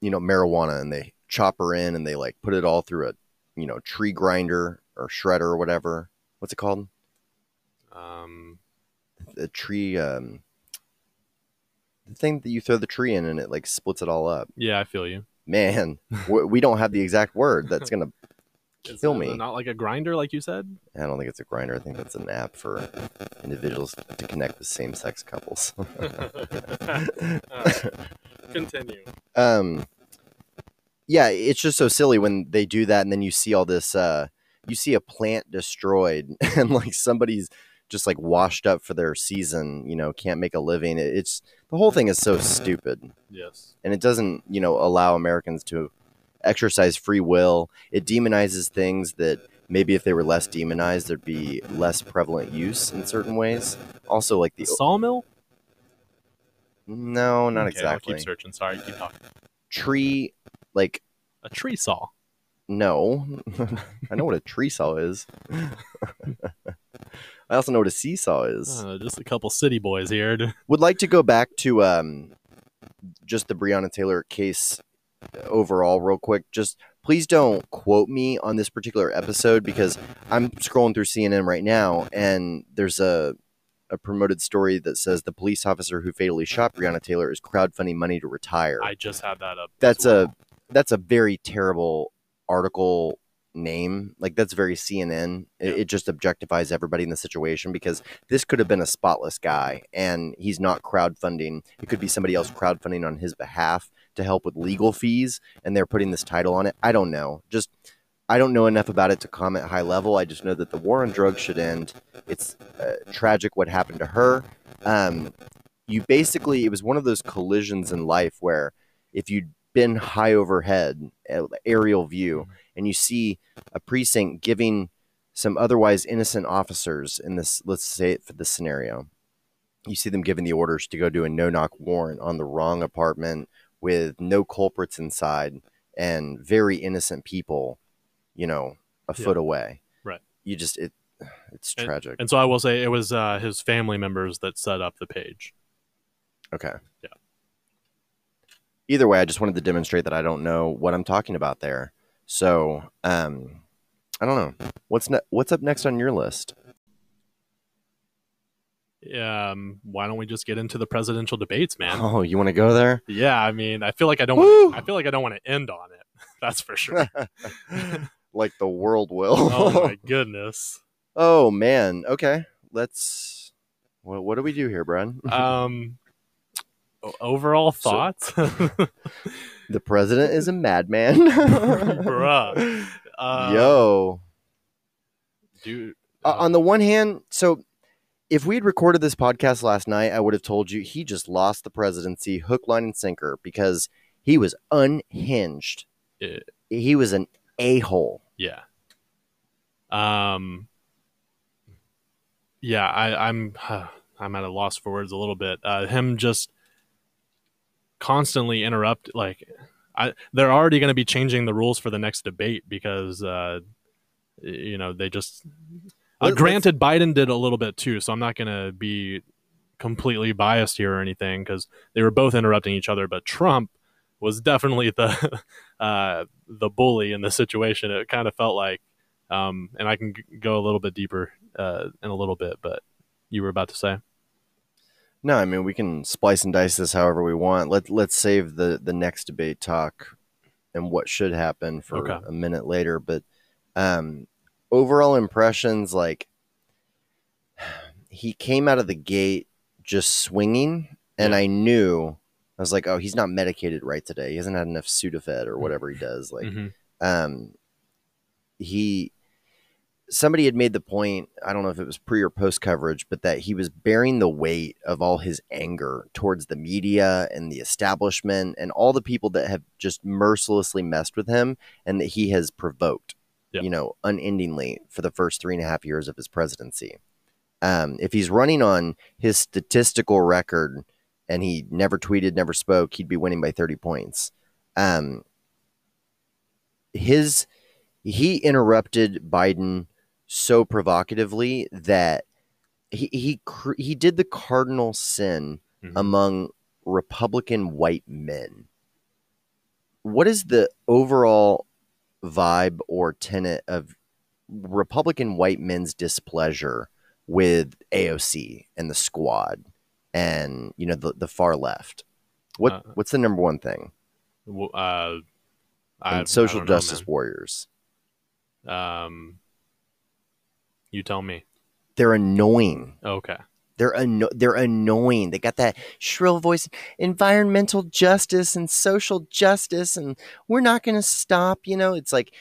you know, marijuana," and they chop her in and they like put it all through a, you know, tree grinder or shredder or whatever. What's it called? um, The tree, um, the thing that you throw the tree in and it like splits it all up. yeah i feel you Man, we we don't have the exact word that's gonna Kill me. not like a grinder like you said I don't think it's a grinder. I think that's an app for individuals to connect with same-sex couples. continue um yeah it's just so silly when they do that and then you see all this uh you see a plant destroyed and like somebody's just like washed up for their season you know can't make a living it's the whole thing is so stupid yes and it doesn't you know allow americans to exercise free will. It demonizes things that maybe if they were less demonized there'd be less prevalent use in certain ways. Also like the the sawmill? No not Okay, I'll exactly. keep searching. Sorry keep talking. Tree like a tree saw. No, I know what a tree saw is. I also know what a seesaw is. uh, just a couple city boys here. Would like to go back to um, just the Breonna Taylor case overall, real quick. Just please don't quote me on this particular episode because I'm scrolling through CNN right now, and there's a a promoted story that says the police officer who fatally shot Breonna Taylor is crowdfunding money to retire. i just had that up that's well. a that's a very terrible article name like that's very cnn it, Yeah. it just objectifies everybody in the situation because this could have been a spotless guy and he's not crowdfunding it could be somebody else crowdfunding on his behalf to help with legal fees and they're putting this title on it. I don't know. Just i don't know enough about it to comment high level. I just know that the war on drugs should end. It's uh, tragic what happened to her. Um, you basically it was one of those collisions in life where if you'd been high overhead uh, aerial view and you see a precinct giving some otherwise innocent officers in this let's say it for this scenario you see them giving the orders to go do a no knock warrant on the wrong apartment with no culprits inside and very innocent people you know a Yeah. foot away Right. you just it it's tragic and so i will say it was uh, his family members that set up the page okay Yeah. either way, I just wanted to demonstrate that I don't know what I'm talking about there. So, um, I don't know what's ne- what's up next on your list. Um, why don't we just get into the presidential debates, man? Oh, you want to go there? Yeah, I mean, I feel like I don't. Wanna, I feel like I don't want to end on it. That's for sure. like the world will. oh my goodness. Oh, man. Okay, let's. What, what do we do here, Brad? Um, overall So- thoughts, the president is a madman. Bruh. Uh, Yo. dude. Uh, on the one hand, so if we had recorded this podcast last night, I would have told you he just lost the presidency hook, line, and sinker because he was unhinged. Yeah. He was an a hole. Yeah. Um. Yeah, I, I'm I'm at a loss for words a little bit. Uh, him just constantly interrupt like I they're already going to be changing the rules for the next debate because uh, you know they just. Uh, granted, Biden did a little bit too, so I'm not going to be completely biased here or anything because they were both interrupting each other. But Trump was definitely the uh, the bully in the situation. It kind of felt like, um, and I can g- go a little bit deeper uh, in a little bit, but you were about to say, No, I mean we can splice and dice this however we want. Let let's save the the next debate talk and what should happen for Okay. a minute later. But um, overall impressions, like he came out of the gate just swinging, and Yeah. I knew I was like, oh, he's not medicated right today. He hasn't had enough Sudafed or whatever he does. Like, Mhm. um, he somebody had made the point i don't know if it was pre or post coverage but that he was bearing the weight of all his anger towards the media and the establishment and all the people that have just mercilessly messed with him and that he has provoked Yeah. you know unendingly for the first three and a half years of his presidency um, if he's running on his statistical record and he never tweeted never spoke he'd be winning by 30 points um, his he interrupted Biden so provocatively that he he cr- he did the cardinal sin Mhm. among Republican white men. What is the overall vibe or tenet of Republican white men's displeasure with AOC and the squad and you know the the far left? What Uh, what's the number one thing? W- uh, I, social I don't know, justice warriors. Um, you tell me. They're annoying. Okay. They're anno- they're annoying. They got that shrill voice, environmental justice and social justice, and we're not going to stop. You know, it's like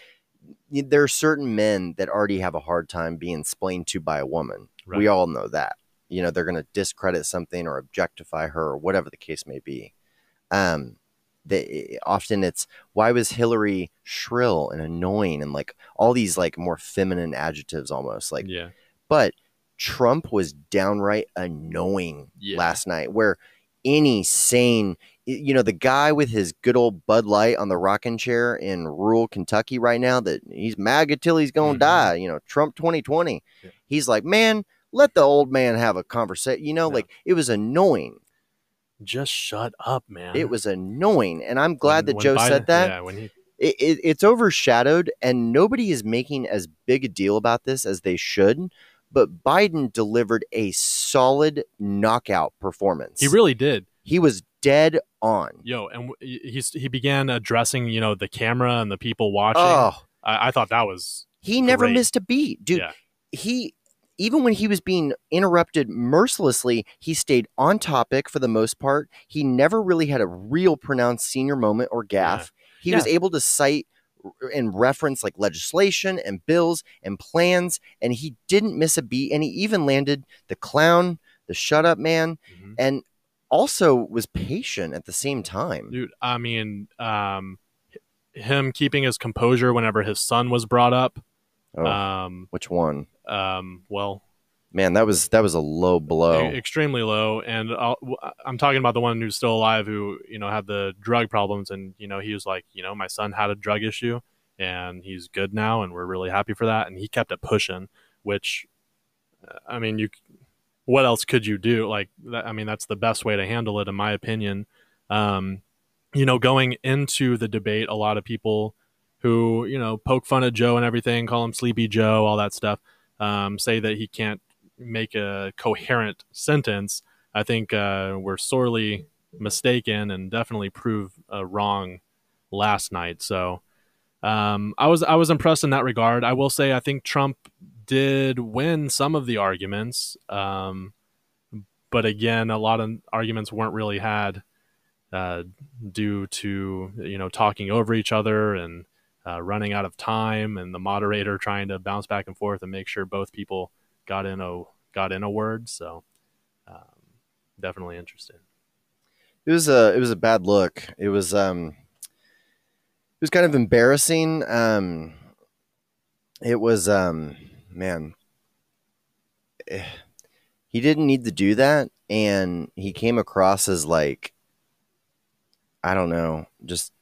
there are certain men that already have a hard time being explained to by a woman. Right. We all know that. You know, they're going to discredit something or objectify her or whatever the case may be. Um, they often it's why was Hillary shrill and annoying and like all these like more feminine adjectives almost like yeah. but Trump was downright annoying Yeah. last night, where any sane, you know, the guy with his good old Bud Light on the rocking chair in rural Kentucky right now, that he's MAGA till he's going to Mhm. die, you know, Trump 2020. Yeah. He's like, man, let the old man have a conversation. You know, Yeah. like it was annoying. Just shut up, man. It was annoying. And I'm glad When- that Joe Biden- said that Yeah, when he it, it, it's overshadowed and nobody is making as big a deal about this as they should but biden delivered a solid knockout performance he really did. he was dead on Yo, and he's he began addressing you know the camera and the people watching. oh I, I thought that was he never Great. missed a beat dude Yeah. he even when he was being interrupted mercilessly he stayed on topic for the most part he never really had a real pronounced senior moment or gaffe he was able to cite and reference like legislation and bills and plans and he didn't miss a beat and he even landed the clown the shut up man Mhm. and also was patient at the same time dude. I mean, um, him keeping his composure whenever his son was brought up. oh, Um, which one um, well, man that was that was a low blow extremely low. And w- I'm talking about the one who's still alive, who you know had the drug problems, and you know he was like, you know, my son had a drug issue, and he's good now, and we're really happy for that. And he kept it pushing, which, uh, I mean, you, what else could you do? Like, that, I mean, that's the best way to handle it, in my opinion. Um, you know, going into the debate, a lot of people who, you know, poke fun at Joe and everything, call him Sleepy Joe, all that stuff, um, say that he can't make a coherent sentence. I think uh, we're sorely mistaken and definitely prove uh, wrong last night. So um, I was I was impressed in that regard. I will say I think Trump did win some of the arguments, um, but again, a lot of arguments weren't really had uh, due to you know talking over each other and uh, running out of time, and the moderator trying to bounce back and forth and make sure both people got in a got in a word. So um, definitely interesting. It was a it was a bad look. It was um it was kind of embarrassing. Um it was um man eh, he didn't need to do that and he came across as like I don't know, just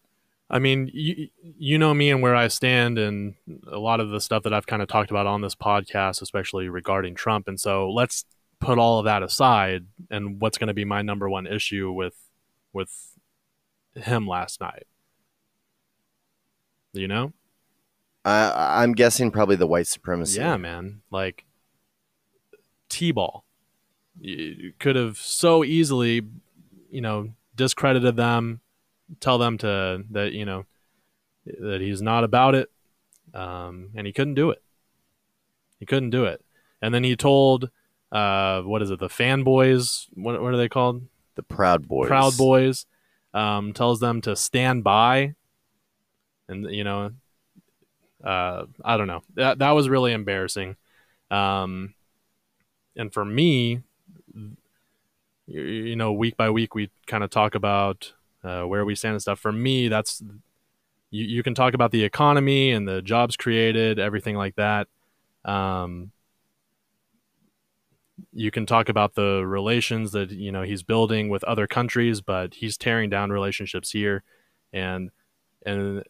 I mean, you, you know me and where I stand, and a lot of the stuff that I've kind of talked about on this podcast, especially regarding Trump. And so let's put all of that aside. And what's going to be my number one issue with with him last night? You know? I I'm guessing probably the white supremacy. Yeah, man. Like T-ball. You could have so easily, you know, discredited them, tell them to that you know that he's not about it, um, and he couldn't do it. He couldn't do it, and then he told, uh, what is it, the fanboys? What what are they called? The Proud Boys. Proud Boys. Um, tells them to stand by, and you know, uh, I don't know. That that was really embarrassing. Um, and for me, you, you know, week by week, we kind of talk about uh, where we stand and stuff. For me, that's you, you can talk about the economy and the jobs created, everything like that. Um, you can talk about the relations that you know he's building with other countries, but he's tearing down relationships here, and and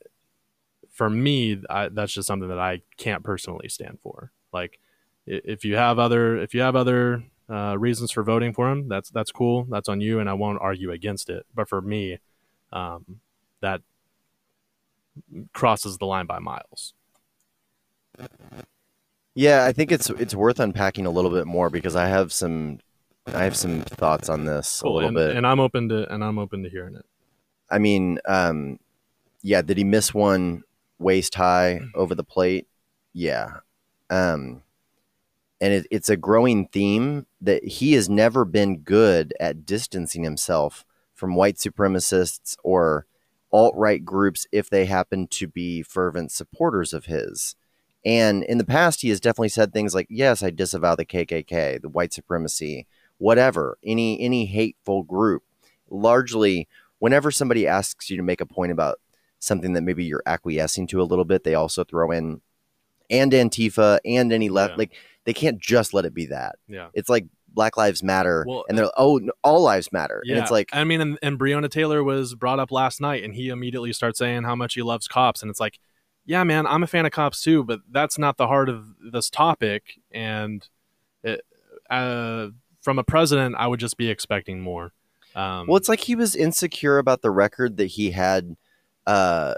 for me, I, that's just something that I can't personally stand for. Like, if you have other if you have other uh, reasons for voting for him, that's that's cool. That's on you, and I won't argue against it. But for me, um, that crosses the line by miles. Yeah, I think it's it's worth unpacking a little bit more because I have some I have some thoughts on this Cool, a little and, bit. and I'm open to and I'm open to hearing it. I mean, um, yeah, did he miss one waist high over the plate? Yeah. Um, and it, it's a growing theme that he has never been good at distancing himself from white supremacists or alt right groups if they happen to be fervent supporters of his. And in the past, he has definitely said things like, "Yes, I disavow the KKK, the white supremacy, whatever, any any hateful group." Largely, whenever somebody asks you to make a point about something that maybe you're acquiescing to a little bit, they also throw in and Antifa and any left. Yeah. Like they can't just let it be that. Yeah. It's like Black Lives Matter, Well, and they're oh, all lives matter, Yeah, and it's like I mean, and, and Breonna Taylor was brought up last night, and he immediately starts saying how much he loves cops, and it's like, yeah, man, I'm a fan of cops too, but that's not the heart of this topic. And it, uh, from a president, I would just be expecting more. Um, Well, it's like he was insecure about the record that he had. Uh,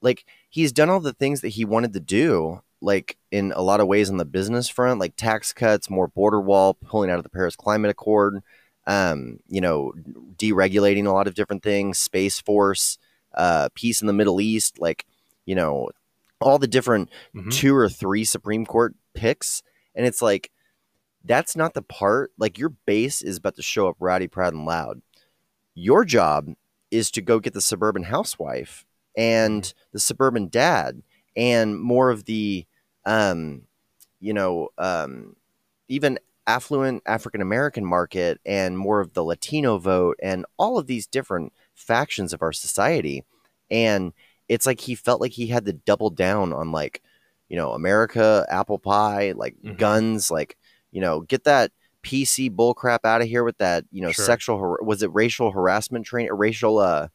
like he's done all the things that he wanted to do, like in a lot of ways on the business front, like tax cuts, more border wall, pulling out of the Paris Climate Accord, um, you know, deregulating a lot of different things, space force, uh, peace in the Middle East, like you know, all the different mhm. two or three Supreme Court picks, and it's like that's not the part. Like your base is about to show up rowdy, proud, and loud. Your job is to go get the suburban housewife and the suburban dad and more of the, um, you know, um, even affluent African American market and more of the Latino vote and all of these different factions of our society. And it's like he felt like he had to double down on like, you know, America, apple pie, like Mhm. guns, like, you know, get that PC bullcrap out of here with that, you know, Sure. sexual har- was it racial harassment training racial uh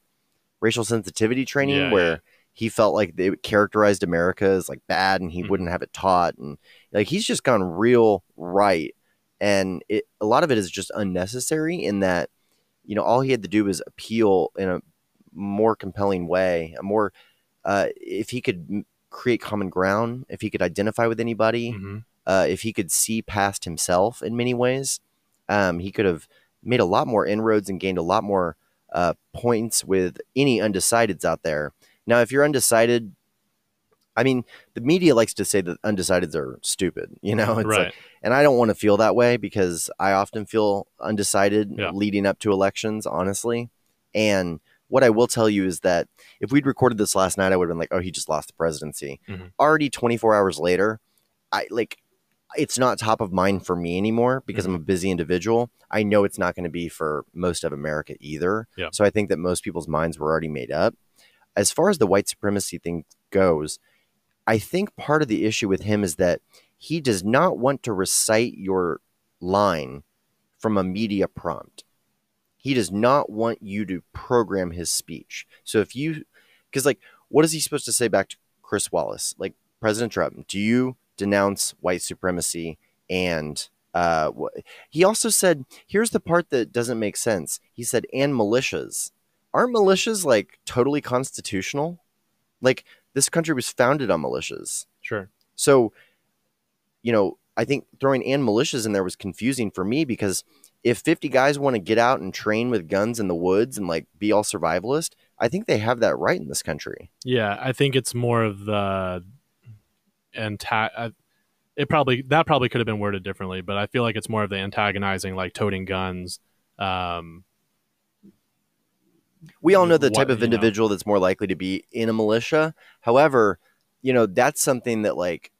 racial sensitivity training Yeah, where yeah. He felt like they characterized America as like bad and he Mhm. wouldn't have it taught and like he's just gone real right and it, a lot of it is just unnecessary in that you know all he had to do was appeal in a more compelling way, a more uh, if he could create common ground, if he could identify with anybody, hmm uh, if he could see past himself in many ways, um, he could have made a lot more inroads and gained a lot more uh, points with any undecideds out there. Now, if you're undecided, I mean, the media likes to say that undecideds are stupid. You know, it's right. like, and I don't want to feel that way because I often feel undecided Yeah. leading up to elections, honestly. And what I will tell you is that if we'd recorded this last night, I would have been like, "Oh, he just lost the presidency." Mhm. Already 24 hours later, I like it's not top of mind for me anymore because I'm a busy individual. I know it's not going to be for most of America either. Yeah. So I think that most people's minds were already made up. As far as the white supremacy thing goes, I think part of the issue with him is that he does not want to recite your line from a media prompt. He does not want you to program his speech. So if you, because like, what is he supposed to say back to Chris Wallace? Like, President Trump, do you denounce white supremacy? And uh, he also said, here's the part that doesn't make sense. He said, and militias. Aren't militias like totally constitutional? Like, this country was founded on militias. Sure. So, you know, I think throwing and militias in there was confusing for me because if 50 guys want to get out and train with guns in the woods and like be all survivalist, I think they have that right in this country. Yeah, I think it's more of the anta- It probably that probably could have been worded differently, but I feel like it's more of the antagonizing, like toting guns. Um, We all know the What- type of you know. individual that's more likely to be in a militia. However, you know, that's something that like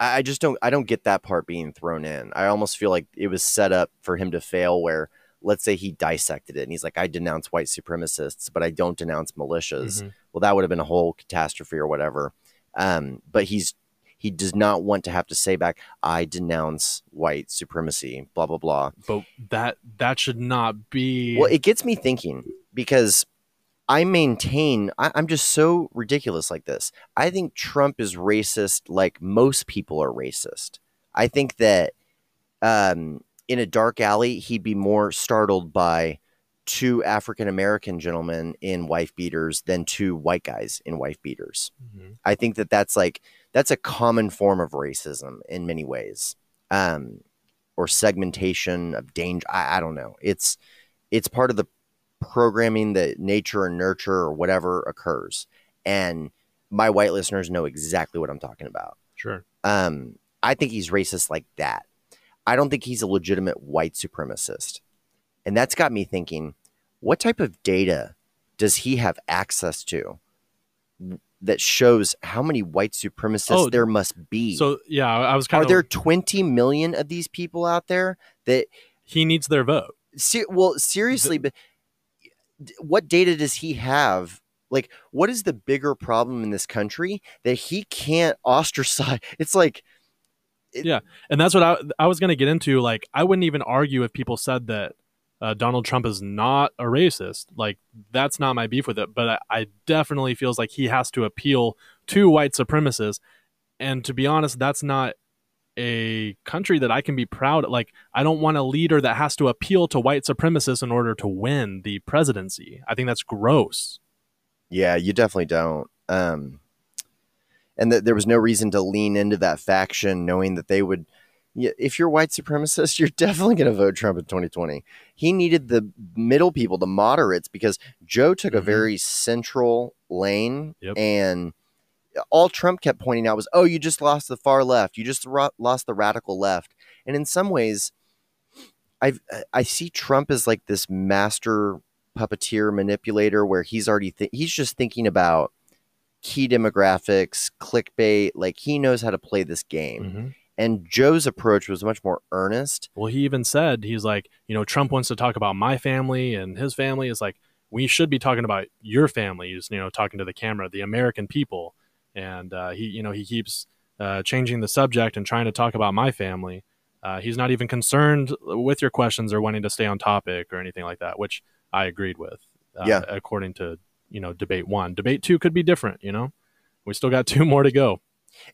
I I just don't I don't get that part being thrown in. I almost feel like it was set up for him to fail where let's say he dissected it and he's like, I denounce white supremacists, but I don't denounce militias. mhm. well that would have been a whole catastrophe or whatever um, but he's he does not want to have to say back i denounce white supremacy blah blah blah But that that should not be. well it gets me thinking because i maintain I, i'm just so ridiculous like this i think trump is racist like most people are racist i think that um, in a dark alley he'd be more startled by two african american gentlemen in wife beaters than two white guys in wife beaters Mhm. I think that that's like that's a common form of racism in many ways, um, or segmentation of danger. I, I don't know. It's it's part of the programming that nature and nurture or whatever occurs, and my white listeners know exactly what I'm talking about. sure. Um, I think he's racist like that. I don't think he's a legitimate white supremacist, and that's got me thinking: what type of data does he have access to that shows how many white supremacists Oh, there must be? So yeah, I was kind are of. there 20 million of these people out there that He needs their vote. se- well seriously but d- what data does he have like what is the bigger problem in this country that he can't ostracize it's like Yeah. and that's what I, I was going to get into. Like, I wouldn't even argue if people said that uh, Donald Trump is not a racist. Like, that's not my beef with it. But I, I definitely feels like he has to appeal to white supremacists. And to be honest, that's not a country that I can be proud of. Like, I don't want a leader that has to appeal to white supremacists in order to win the presidency. I think that's gross. yeah you definitely don't um and that there was no reason to lean into that faction knowing that they would yeah, if you're white supremacist, you're definitely going to vote Trump in 2020. He needed the middle people, the moderates, because Joe took a Mhm. very central lane, Yep. and all Trump kept pointing out was, "Oh, you just lost the far left. You just ro- lost the radical left." And in some ways, I I see Trump as like this master puppeteer manipulator, where he's already th- he's just thinking about key demographics, clickbait. Like he knows how to play this game. Mhm. And Joe's approach was much more earnest. Well, he even said he's like, you know, Trump wants to talk about my family and his family is like, we should be talking about your family. He's, you know, talking to the camera, the American people, and uh, he, you know, he keeps uh, changing the subject and trying to talk about my family. Uh, he's not even concerned with your questions or wanting to stay on topic or anything like that, which I agreed with. Uh, Yeah. According to you know, debate one, debate two could be different. You know, we still got two more to go.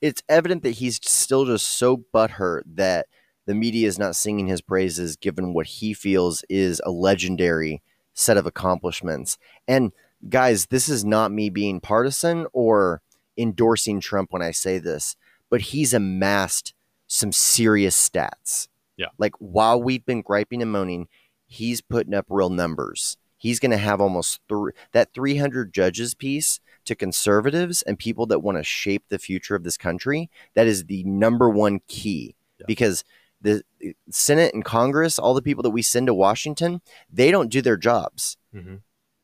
It's evident that he's still just so butthurt that the media is not singing his praises given what he feels is a legendary set of accomplishments. And guys, this is not me being partisan or endorsing Trump when I say this, but he's amassed some serious stats. Yeah. Like while we've been griping and moaning, he's putting up real numbers. He's going to have almost three, that 300 judges piece to conservatives and people that want to shape the future of this country. That is the number one key Yeah. because the Senate and Congress, all the people that we send to Washington, they don't do their jobs hmm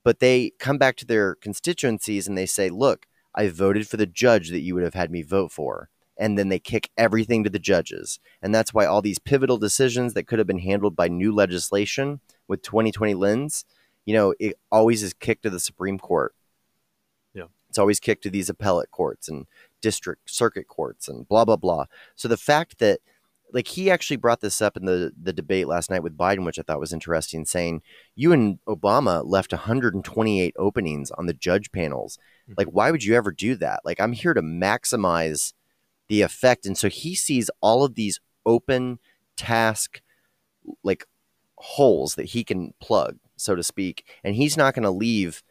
but they come back to their constituencies and they say, "Look, I voted for the judge that you would have had me vote for." And then they kick everything to the judges. And that's why all these pivotal decisions that could have been handled by new legislation with 2020 lens, you know, it always is kicked to the Supreme Court. Yeah. It's always kicked to these appellate courts and district circuit courts and blah blah blah. So the fact that like he actually brought this up in the the debate last night with Biden, which I thought was interesting, saying you and Obama left 128 openings on the judge panels. Like, why would you ever do that? Like, I'm here to maximize the effect, and so he sees all of these open task like holes that he can plug, so to speak, and he's not going to leave.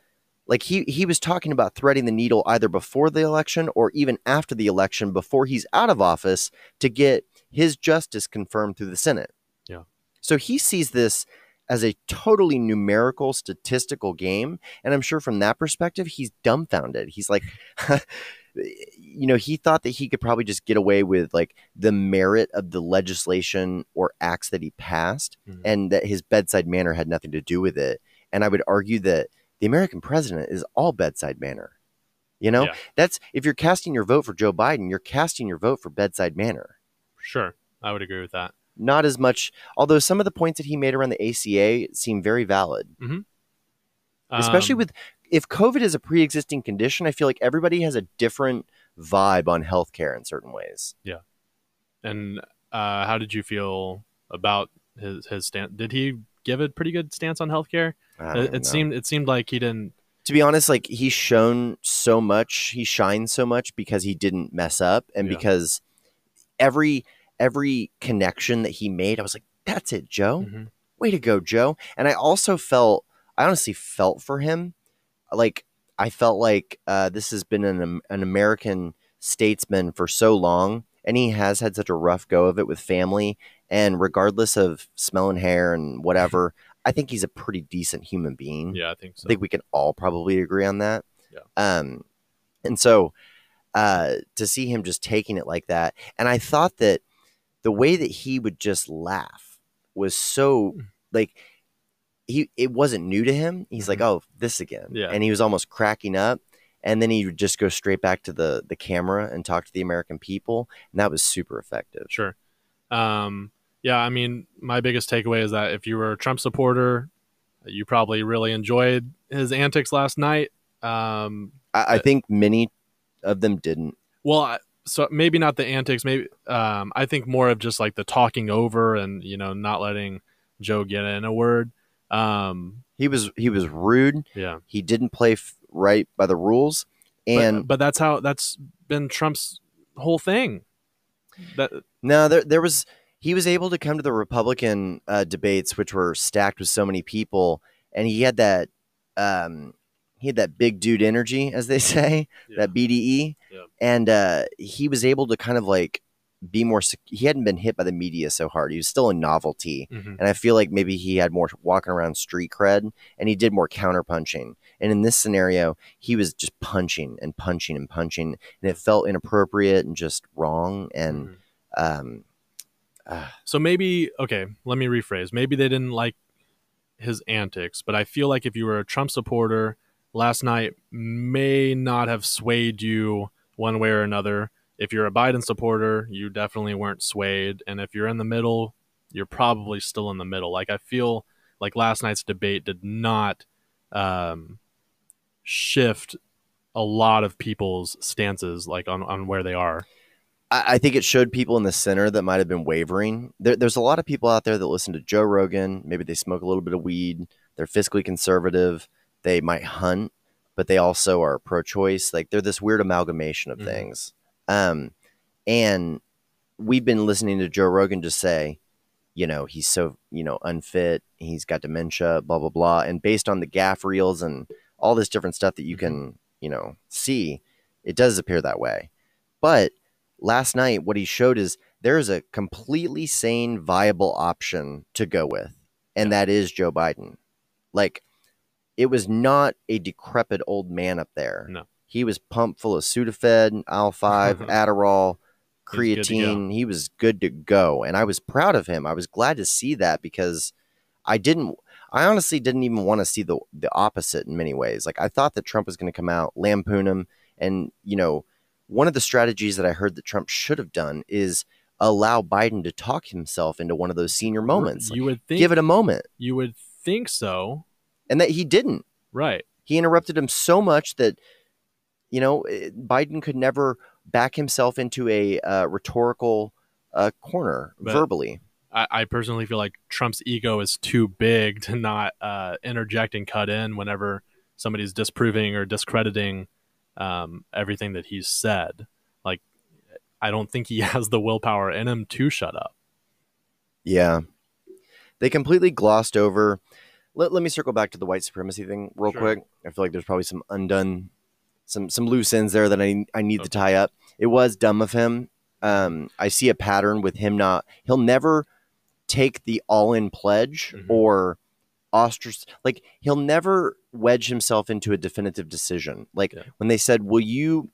Like he he was talking about threading the needle either before the election or even after the election, before he's out of office, to get his justice confirmed through the Senate. Yeah. So he sees this as a totally numerical, statistical game. And I'm sure from that perspective, he's dumbfounded. He's like, you know, he thought that he could probably just get away with like the merit of the legislation or acts that he passed Mhm. and that his bedside manner had nothing to do with it. And I would argue that the American president is all bedside manner. You know, Yeah. that's if you're casting your vote for Joe Biden, you're casting your vote for bedside manner Sure, I would agree with that. Not as much although some of the points that he made around the ACA seem very valid especially Um, with if covid is a pre-existing condition i feel like everybody has a different vibe on healthcare in certain ways Yeah. And uh, how did you feel about his his stance? Did he give a pretty good stance on healthcare? It, it seemed it seemed like he didn't. to be honest like he's shown so much he shines so much because he didn't mess up and Yeah. because every every connection that he made i was like that's it joe Mhm. way to go, Joe. And I also felt, I honestly felt for him. Like, I felt like uh, this has been an, an American statesman for so long, and he has had such a rough go of it with family. And regardless of smelling hair and whatever, I think he's a pretty decent human being. Yeah, I think so. I think we can all probably agree on that. Yeah. Um, and so uh, to see him just taking it like that, and I thought that the way that he would just laugh was so Mm. like he it wasn't new to him. He's like, oh, this again, Mm-hmm. Yeah. and he was almost cracking up. And then he would just go straight back to the the camera and talk to the American people, and that was super effective. Sure. Um, yeah, I mean, my biggest takeaway is that if you were a Trump supporter, you probably really enjoyed his antics last night. Um, I, I think many of them didn't. well, I- so maybe not the antics. Maybe um, I think more of just like the talking over and you know not letting Joe get in a word. Um, He was he was rude. yeah, He didn't play f- right by the rules, and but, but that's how that's been Trump's whole thing. That No, there there was he was able to come to the Republican uh, debates, which were stacked with so many people, and he had that um, he had that big dude energy, as they say, that BDE, Yeah. and uh, he was able to kind of like be more. sec- He hadn't been hit by the media so hard. He was still a novelty, Mhm. and I feel like maybe he had more walking around street cred, and he did more counter punching. And in this scenario, he was just punching and punching and punching, and it felt inappropriate and just wrong. And Mhm. um, uh, So maybe okay, let me rephrase. Maybe they didn't like his antics, but I feel like if you were a Trump supporter, last night may not have swayed you one way or another. If you're a Biden supporter, you definitely weren't swayed, and if you're in the middle, you're probably still in the middle. Like I feel like last night's debate did not um, shift a lot of people's stances like on, on where they are. I, think it showed people in the center that might have been wavering. There, there's a lot of people out there that listen to Joe Rogan. Maybe they smoke a little bit of weed. They're fiscally conservative. They might hunt, but they also are pro-choice. Like they're this weird amalgamation of Mhm. things. Um, and we've been listening to Joe Rogan just say, you know, he's so you know unfit. He's got dementia. Blah blah blah. And based on the gaffe reels and all this different stuff that you can, you know, see, it does appear that way. But last night, what he showed is there is a completely sane, viable option to go with, and that is Joe Biden. Like, it was not a decrepit old man up there. No. He was pumped full of Sudafed, Al 5, Adderall, He was good to go. creatine. He was good to go. And I was proud of him. I was glad to see that because I didn't I honestly didn't even want to see the the opposite in many ways. Like I thought that Trump was going to come out, lampoon him, and you know, one of the strategies that I heard that Trump should have done is allow Biden to talk himself into one of those senior moments. You would think Give it a moment. you would think so, And that he didn't. right? He interrupted him so much that you know, eh, Biden could never back himself into a uh, rhetorical uh, corner But- verbally. I, I personally feel like Trump's ego is too big to not uh, interject and cut in whenever somebody's disproving or discrediting um, everything that he's said. Like, I don't think he has the willpower in him to shut up. Yeah. They completely glossed over. Let, let me circle back to the white supremacy thing real Sure. quick. I feel like there's probably some undone, some some loose ends there that I I need to tie up. It was dumb of him. Um, I see a pattern with him not. He'll never take the all in pledge Mhm. or ostrac like he'll never wedge himself into a definitive decision. Like Yeah. when they said, "Will you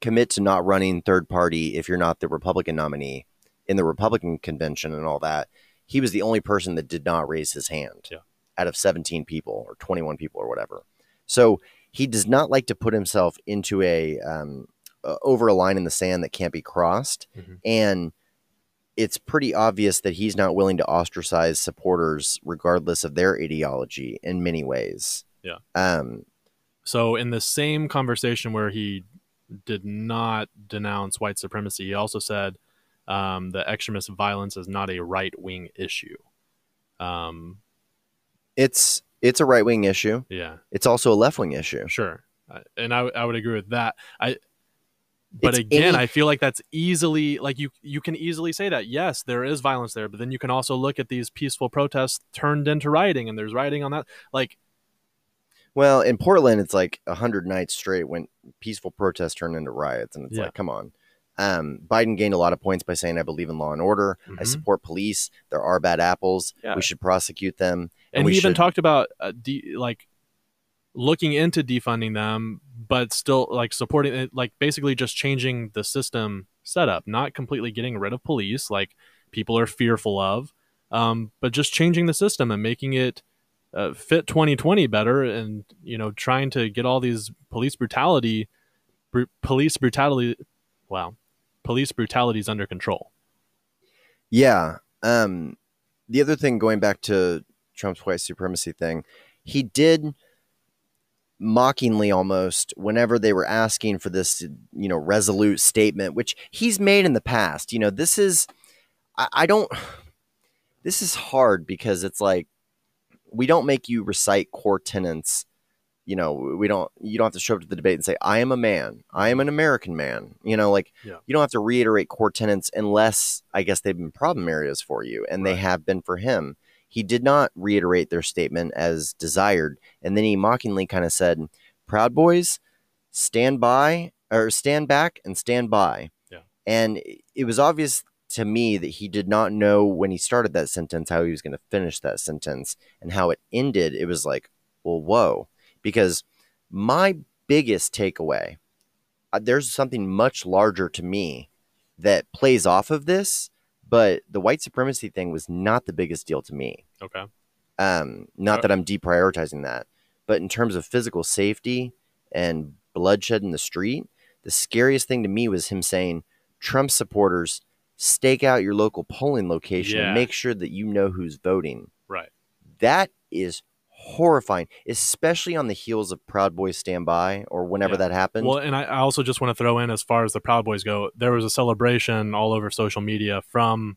commit to not running third party if you're not the Republican nominee in the Republican convention and all that?" He was the only person that did not raise his hand Yeah. Out of 17 people or 21 people or whatever. So he does not like to put himself into a um, uh, over a line in the sand that can't be crossed, Mhm. and it's pretty obvious that he's not willing to ostracize supporters regardless of their ideology in many ways. Yeah. Um, So, in the same conversation where he did not denounce white supremacy, he also said um, that extremist violence is not a right wing issue. Um, it's it's a right wing issue. yeah, It's also a left wing issue. sure, Uh, and I I would agree with that. I but It's again, any- I feel like that's easily like you you can easily say that yes, there is violence there, but then you can also look at these peaceful protests turned into rioting, and there's rioting on that. Like Well, in Portland, it's like a hundred nights straight when peaceful protests turn into riots, and it's Yeah. like, come on. Um, Biden gained a lot of points by saying, "I believe in law and order. I Mhm. support police. There are bad apples. Yeah. We should prosecute them." and, we he even should- talked about uh, de- like looking into defunding them but still like supporting it like basically just changing the system setup not completely getting rid of police like people are fearful of um, but just changing the system and making it uh, fit 2020 better and you know trying to get all these police brutality bru- police brutality wow police brutalities under control Yeah. Um, the other thing, going back to Trump's white supremacy thing, he did mockingly almost whenever they were asking for this, you know, resolute statement, which he's made in the past. You know, this is, I, I don't, this is hard because it's like, we don't make you recite core tenets. You know, we don't, you don't have to show up to the debate and say, I am a man. I am an American man. You know, like, Yeah. you don't have to reiterate core tenets unless I guess they've been problem areas for you, and they have been for him. He did not reiterate their statement as desired, and then he mockingly kind of said, "Proud Boys, stand by or stand back and stand by." Yeah. And it was obvious to me that he did not know when he started that sentence how he was going to finish that sentence, and how it ended. It was like, well, whoa, because my biggest takeaway uh, there's something much larger to me that plays off of this, but the white supremacy thing was not the biggest deal to me. okay Um, not Uh, that I'm deprioritizing that, but in terms of physical safety and bloodshed in the street, the scariest thing to me was him saying, Trump supporters, stake out your local polling location Yeah. and make sure that you know who's voting. right That is horrifying, especially on the heels of Proud Boys Stand By or whenever Yeah. that happened. Well, and I, I also just want to throw in, as far as the Proud Boys go, there was a celebration all over social media from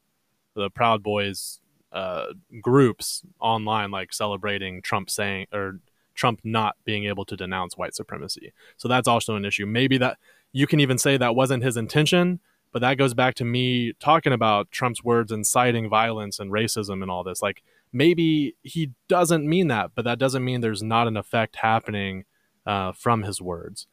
the Proud Boys uh, groups online, like celebrating Trump saying or Trump not being able to denounce white supremacy. So that's also an issue. Maybe that you can even say that wasn't his intention, but that goes back to me talking about Trump's words inciting violence and racism and all this. Like maybe he doesn't mean that, but that doesn't mean there's not an effect happening uh, from his words.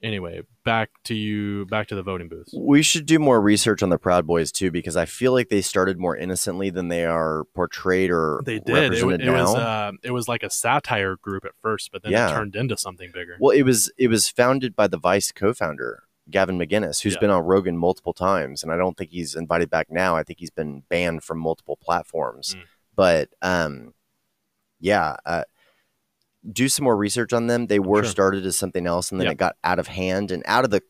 Anyway, back to you, back to the voting booths. We should do more research on the Proud Boys too, because I feel like they started more innocently than they are portrayed or They did. It, it was uh, it was like a satire group at first, but then Yeah. it turned into something bigger. Well, it was it was founded by the Vice co-founder Gavin McInnes, who's Yeah. been on Rogan multiple times, and I don't think he's invited back now. I think he's been banned from multiple platforms. Mm. But um, yeah, uh, do some more research on them. They were Sure. started as something else, and then Yeah. it got out of hand and out of the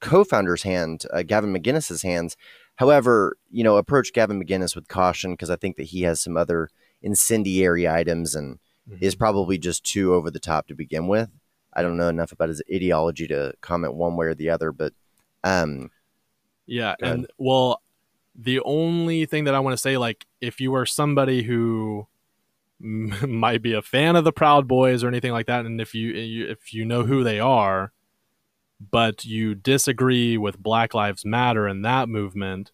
co-founder's hand, uh, Gavin McInnes's hands. However, you know, approach Gavin McInnes with caution because I think that he has some other incendiary items and Mhm. is probably just too over the top to begin with. I don't know enough about his ideology to comment one way or the other, but um, Yeah, and well, the only thing that I want to say, like, if you are somebody who might be a fan of the Proud Boys or anything like that, and if you, if you know who they are, but you disagree with Black Lives Matter and that movement,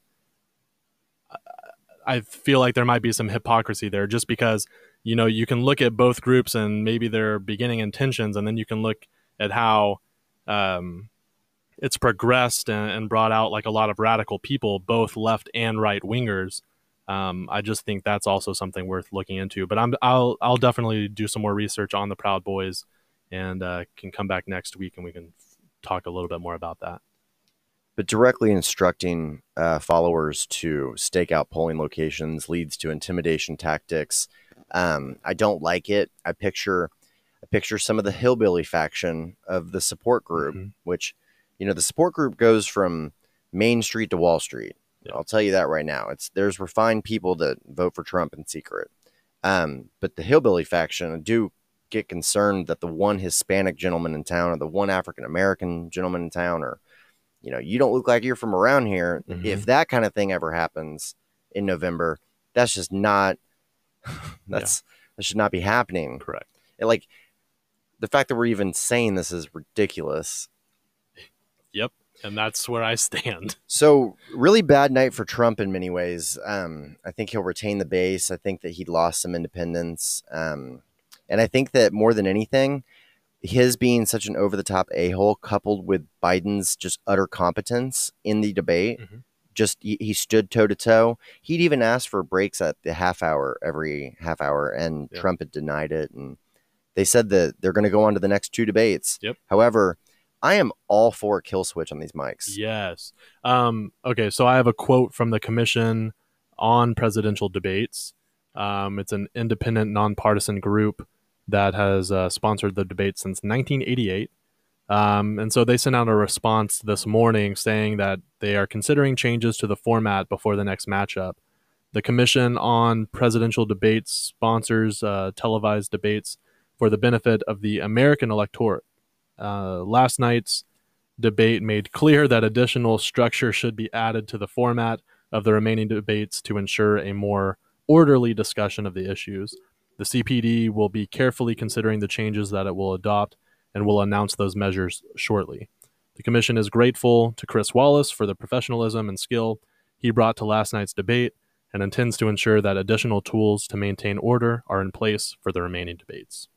I feel like there might be some hypocrisy there, just because you know you can look at both groups and maybe their beginning intentions, and then you can look at how. Um, it's progressed and, and brought out like a lot of radical people, both left and right wingers. Um, I just think that's also something worth looking into. But I'm I'll I'll definitely do some more research on the Proud Boys, and uh, can come back next week and we can talk a little bit more about that. but directly instructing uh, followers to stake out polling locations leads to intimidation tactics. Um, I don't like it. I picture, I picture some of the hillbilly faction of the support group, Mhm. which, you know, the support group goes from Main Street to Wall Street. Yeah. I'll tell you that right now. It's there's refined people that vote for Trump in secret, um, but the hillbilly faction I do get concerned that the one Hispanic gentleman in town or the one African American gentleman in town or you know, you don't look like you're from around here. Mhm. If that kind of thing ever happens in November, that's just not that's that should not be happening. Correct. And, like the fact that we're even saying this is ridiculous. Yep. And that's where I stand. So really bad night for Trump in many ways. Um, I think he'll retain the base. I think that he lost some independence. Um, and I think that more than anything, his being such an over the top a hole coupled with Biden's just utter competence in the debate, Mhm. just he, he stood toe to toe. He'd even asked for breaks at the half hour every half hour, and Yeah. Trump had denied it. And they said that they're going to go on to the next two debates. Yep. However, I am all for kill switch on these mics. Yes. Um, okay, so I have a quote from the Commission on Presidential Debates. Um, it's an independent, nonpartisan group that has uh, sponsored the debate since 1988. Um, and so they sent out a response this morning saying that they are considering changes to the format before the next matchup. The Commission on Presidential Debates sponsors uh, televised debates for the benefit of the American electorate. Uh, last night's debate made clear that additional structure should be added to the format of the remaining debates to ensure a more orderly discussion of the issues. The CPD will be carefully considering the changes that it will adopt and will announce those measures shortly. The Commission is grateful to Chris Wallace for the professionalism and skill he brought to last night's debate and intends to ensure that additional tools to maintain order are in place for the remaining debates.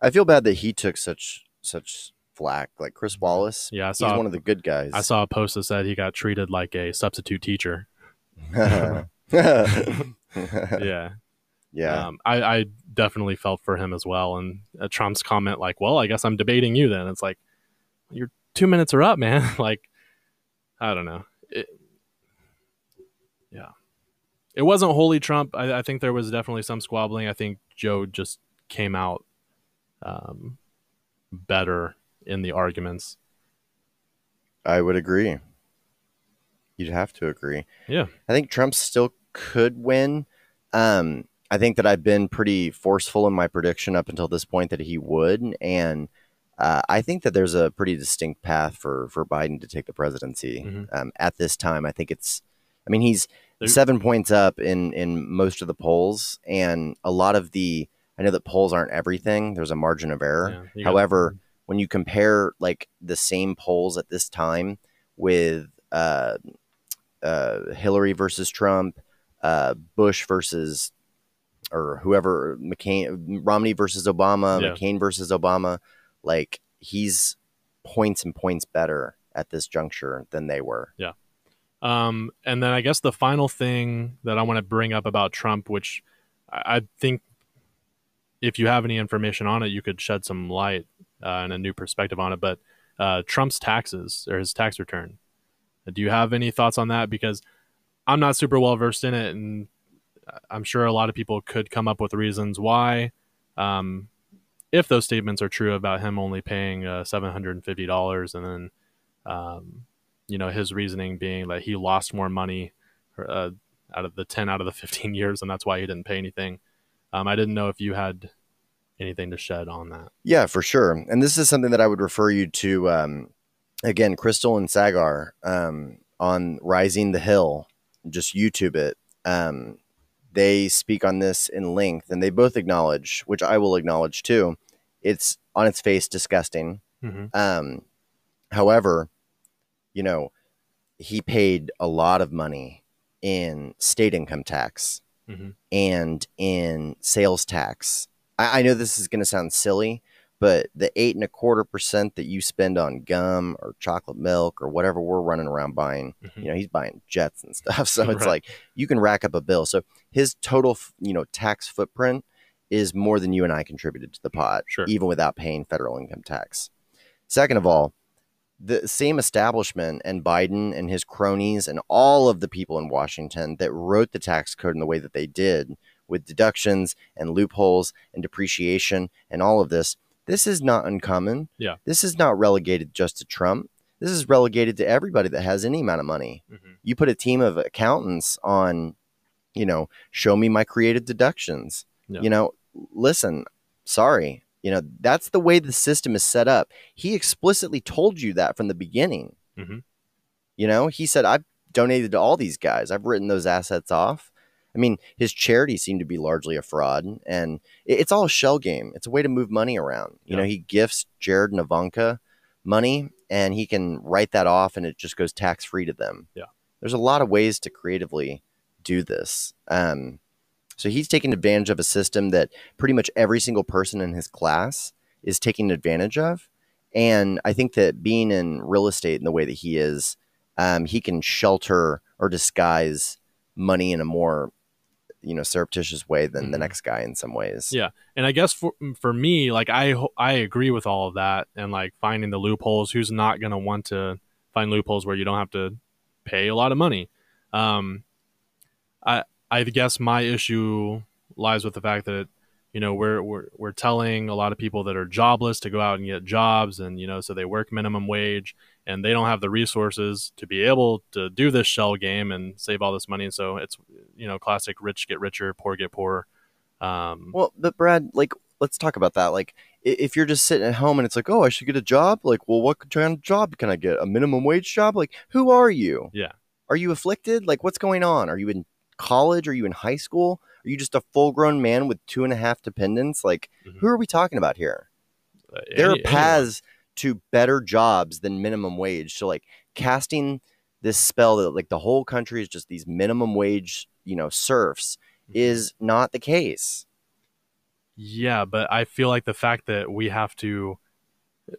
I feel bad that he took such such flack. Like Chris Wallace, Yeah, I he's one of the good guys. I saw a post that said he got treated like a substitute teacher. yeah, yeah. yeah. Um, I, I definitely felt for him as well. And uh, Trump's comment, like, well, I guess I'm debating you then. It's like, your two minutes are up, man. like, I don't know. It, yeah. It wasn't wholly Trump. I, I think there was definitely some squabbling. I think Joe just came out um, better in the arguments. I would agree. You'd have to agree. Yeah. I think Trump still could win. Um, I think that I've been pretty forceful in my prediction up until this point that he would, and uh, I think that there's a pretty distinct path for for Biden to take the presidency Mhm. um, at this time. I think it's. I mean, he's seven points up in in most of the polls, and a lot of the. I know that polls aren't everything. There's a margin of error. Yeah, got- However, when you compare like the same polls at this time with uh, uh, Hillary versus Trump, uh, Bush versus or whoever McCain Romney versus Obama, Yeah. McCain versus Obama, like he's points and points better at this juncture than they were. Yeah. Um, and then I guess the final thing that I want to bring up about Trump, which I think if you have any information on it, you could shed some light uh, and a new perspective on it. But uh, Trump's taxes or his tax return, do you have any thoughts on that? Because I'm not super well versed in it, and I'm sure a lot of people could come up with reasons why. Um, if those statements are true about him only paying uh, $750 and then um, you know his reasoning being that he lost more money uh, out of the 10 out of the 15 years and that's why he didn't pay anything um, i didn't know if you had anything to shed on that Yeah, for sure. And this is something that I would refer you to um, again, Krystal and Saagar um, on Rising the Hill. Just YouTube it. Um, they speak on this in length, and they both acknowledge, which I will acknowledge too. It's on its face disgusting. mm-hmm. Um, however, you know, he paid a lot of money in state income tax Mhm. and in sales tax. I, I know this is going to sound silly, but the eight and a quarter percent that you spend on gum or chocolate milk or whatever we're running around buying, Mhm. you know, he's buying jets and stuff. So it's Right. like you can rack up a bill. So his total, you know, tax footprint is more than you and I contributed to the pot, Sure. even without paying federal income tax. Second of all, the same establishment and Biden and his cronies and all of the people in Washington that wrote the tax code in the way that they did with deductions and loopholes and depreciation and all of this, this is not uncommon. Yeah. This is not relegated just to Trump. This is relegated to everybody that has any amount of money. Mm-hmm. You put a team of accountants on, you know, show me my creative deductions. Yeah. You know, listen, sorry. You know, that's the way the system is set up. He explicitly told you that from the beginning. Mhm. You know, he said, I've donated to all these guys, I've written those assets off. I mean, his charities seem to be largely a fraud, and it's all a shell game. It's a way to move money around. You Yeah. know, he gifts Jared and Ivanka money, and he can write that off, and it just goes tax free to them. Yeah. there's a lot of ways to creatively do this. Um, so he's taking advantage of a system that pretty much every single person in his class is taking advantage of. And I think that being in real estate in the way that he is, um, he can shelter or disguise money in a more, you know, surreptitious way than the Mhm. next guy in some ways. Yeah. and i guess for for me like i i agree with all of that and like finding the loopholes who's not going to want to find loopholes where you don't have to pay a lot of money um i i guess my issue lies with the fact that you know we're we're we're telling a lot of people that are jobless to go out and get jobs and you know so they work minimum wage and they don't have the resources to be able to do this shell game and save all this money and so it's you know classic rich get richer poor get poorer um Well, but Brad, like, let's talk about that. Like, if you're just sitting at home and it's like, oh, I should get a job. Like, well, what kind of job can I get? A minimum wage job? Like, who are you? Yeah. Are you afflicted? Like, what's going on? Are you in college? Are you in high school? Are you just a full grown man with two and a half dependents? Like, Mhm. who are we talking about here? Uh, there any- are paths to better jobs than minimum wage. So like casting this spell that like the whole country is just these minimum wage, you know, serfs is not the case. Yeah, but I feel like the fact that we have to,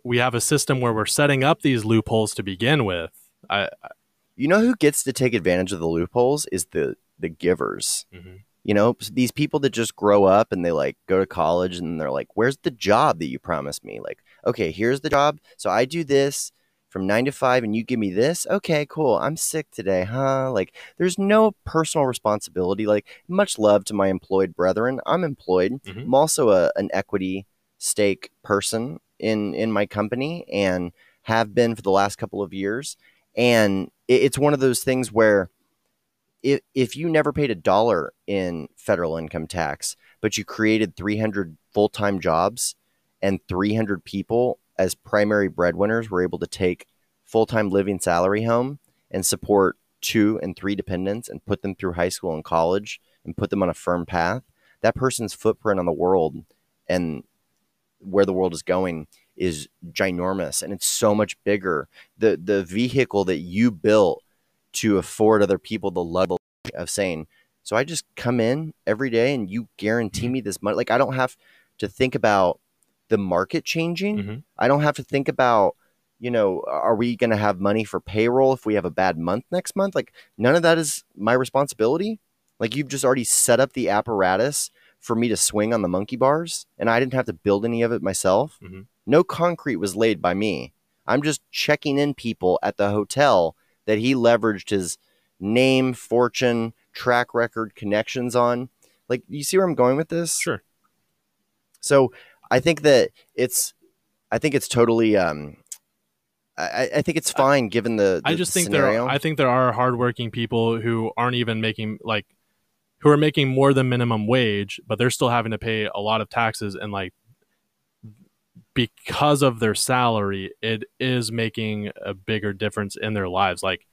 we have a system where we're setting up these loopholes to begin with. I, I You know who gets to take advantage of the loopholes is the the givers. mhm. You know, these people that just grow up and they like go to college and they're like, "Where's the job that you promised me?" Like, "Okay, here's the job. So I do this from 9 to 5 and you give me this. Okay, cool. I'm sick today, huh?" Like, there's no personal responsibility. Like, much love to my employed brethren. I'm employed. Mhm. I'm also a, an equity stake person in in my company and have been for the last couple of years. And it, it's one of those things where if if you never paid a dollar in federal income tax, but you created 300 full time jobs and 300 people as primary breadwinners were able to take full time living salary home and support two and three dependents and put them through high school and college and put them on a firm path, that person's footprint on the world and where the world is going is ginormous and it's so much bigger. The the vehicle that you built to afford other people the level of saying, So I just come in every day and you guarantee me this money. Like I don't have to think about the market changing. Mhm. I don't have to think about, you know, are we going to have money for payroll if we have a bad month next month? Like none of that is my responsibility. Like you've just already set up the apparatus for me to swing on the monkey bars and I didn't have to build any of it myself. Mhm. No concrete was laid by me. I'm just checking in people at the hotel that he leveraged his name, fortune, track record, connections on. Like, you see where I'm going with this? Sure. So I think that it's, I think it's totally, um, I, I think it's fine given the, I just think scenario. there. I think there are hardworking people who aren't even making like, who are making more than minimum wage, but they're still having to pay a lot of taxes and like, because of their salary, it is making a bigger difference in their lives. Like,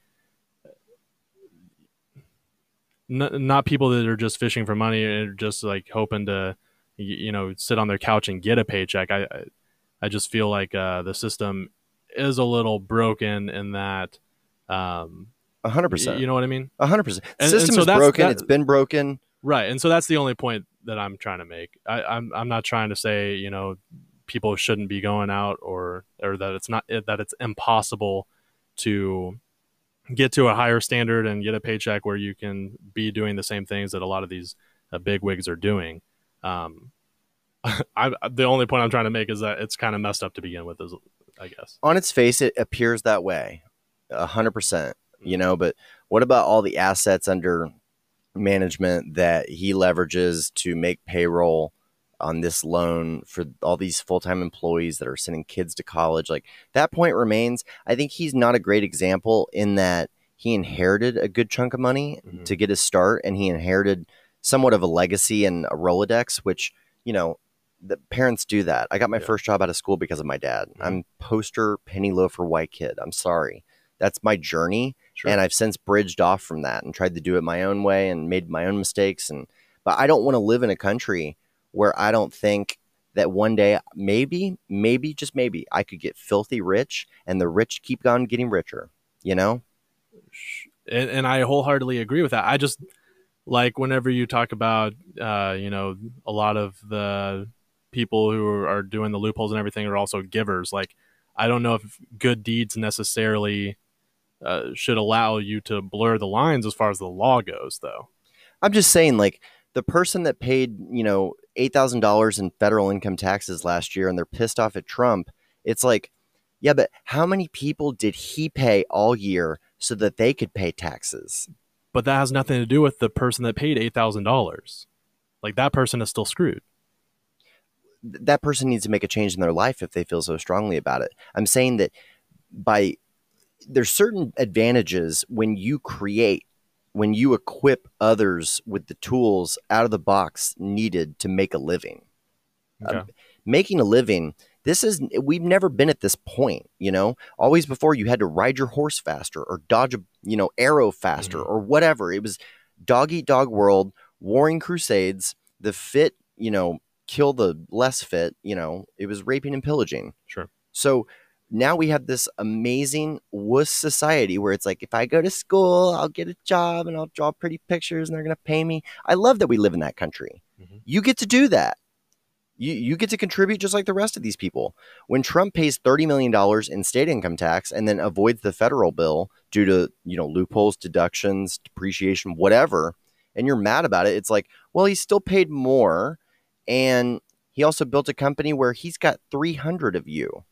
n- not people that are just fishing for money and just like hoping to, you know, sit on their couch and get a paycheck. I, I, I just feel like uh, the system is a little broken in that. Um, A 100%. you know what I mean? A hundred percent. And- and System so is broken. that- it's been broken. Right, and so that's the only point that I'm trying to make. I, I'm I'm not trying to say you know people shouldn't be going out or or that it's not that it's impossible to get to a higher standard and get a paycheck where you can be doing the same things that a lot of these uh, big wigs are doing. Um, I, the only point I'm trying to make is that it's kind of messed up to begin with, is I guess. On its face, it appears that way. A hundred percent. You know, but what about all the assets under management that he leverages to make payroll on this loan for all these full-time employees that are sending kids to college like that point remains i think he's not a great example in that he inherited a good chunk of money Mhm. to get his start and he inherited somewhat of a legacy and a rolodex which you know the parents do that i got my Yeah. first job out of school because of my dad Mhm. i'm poster penny loafer white kid i'm sorry that's my journey Sure. and I've since bridged off from that and tried to do it my own way and made my own mistakes and but I don't want to live in a country where I don't think that one day maybe maybe just maybe I could get filthy rich and the rich keep on getting richer, you know? and, and I wholeheartedly agree with that. I just like whenever you talk about, uh, you know, a lot of the people who are, doing the loopholes and everything are also givers. Like, I don't know if good deeds necessarily uh, should allow you to blur the lines as far as the law goes, though. I'm just saying like the person that paid, you know, $8,000 in federal income taxes last year and they're pissed off at Trump, it's like yeah, but how many people did he pay all year so that they could pay taxes? But that has nothing to do with the person that paid eight thousand dollars. Like that person is still screwed. that person needs to make a change in their life if they feel so strongly about it. I'm saying that by there's certain advantages when you create, when you equip others with the tools out of the box needed to make a living. Okay. Um, making a living, this is we've never been at this point, you know. Always before you had to ride your horse faster or dodge a, you know, arrow faster Mhm. or whatever. It was dog eat dog world, warring crusades, the fit, you know, kill the less fit, you know, it was raping and pillaging. Sure. So now we have this amazing wuss society where it's like, if I go to school, I'll get a job and I'll draw pretty pictures and they're going to pay me. I love that we live in that country. Mhm. You get to do that. You, you get to contribute just like the rest of these people. When Trump pays $30 million in state income tax and then avoids the federal bill due to, you know, loopholes, deductions, depreciation, whatever, and you're mad about it, it's like, well, he still paid more. And he also built a company where he's got 300 of you.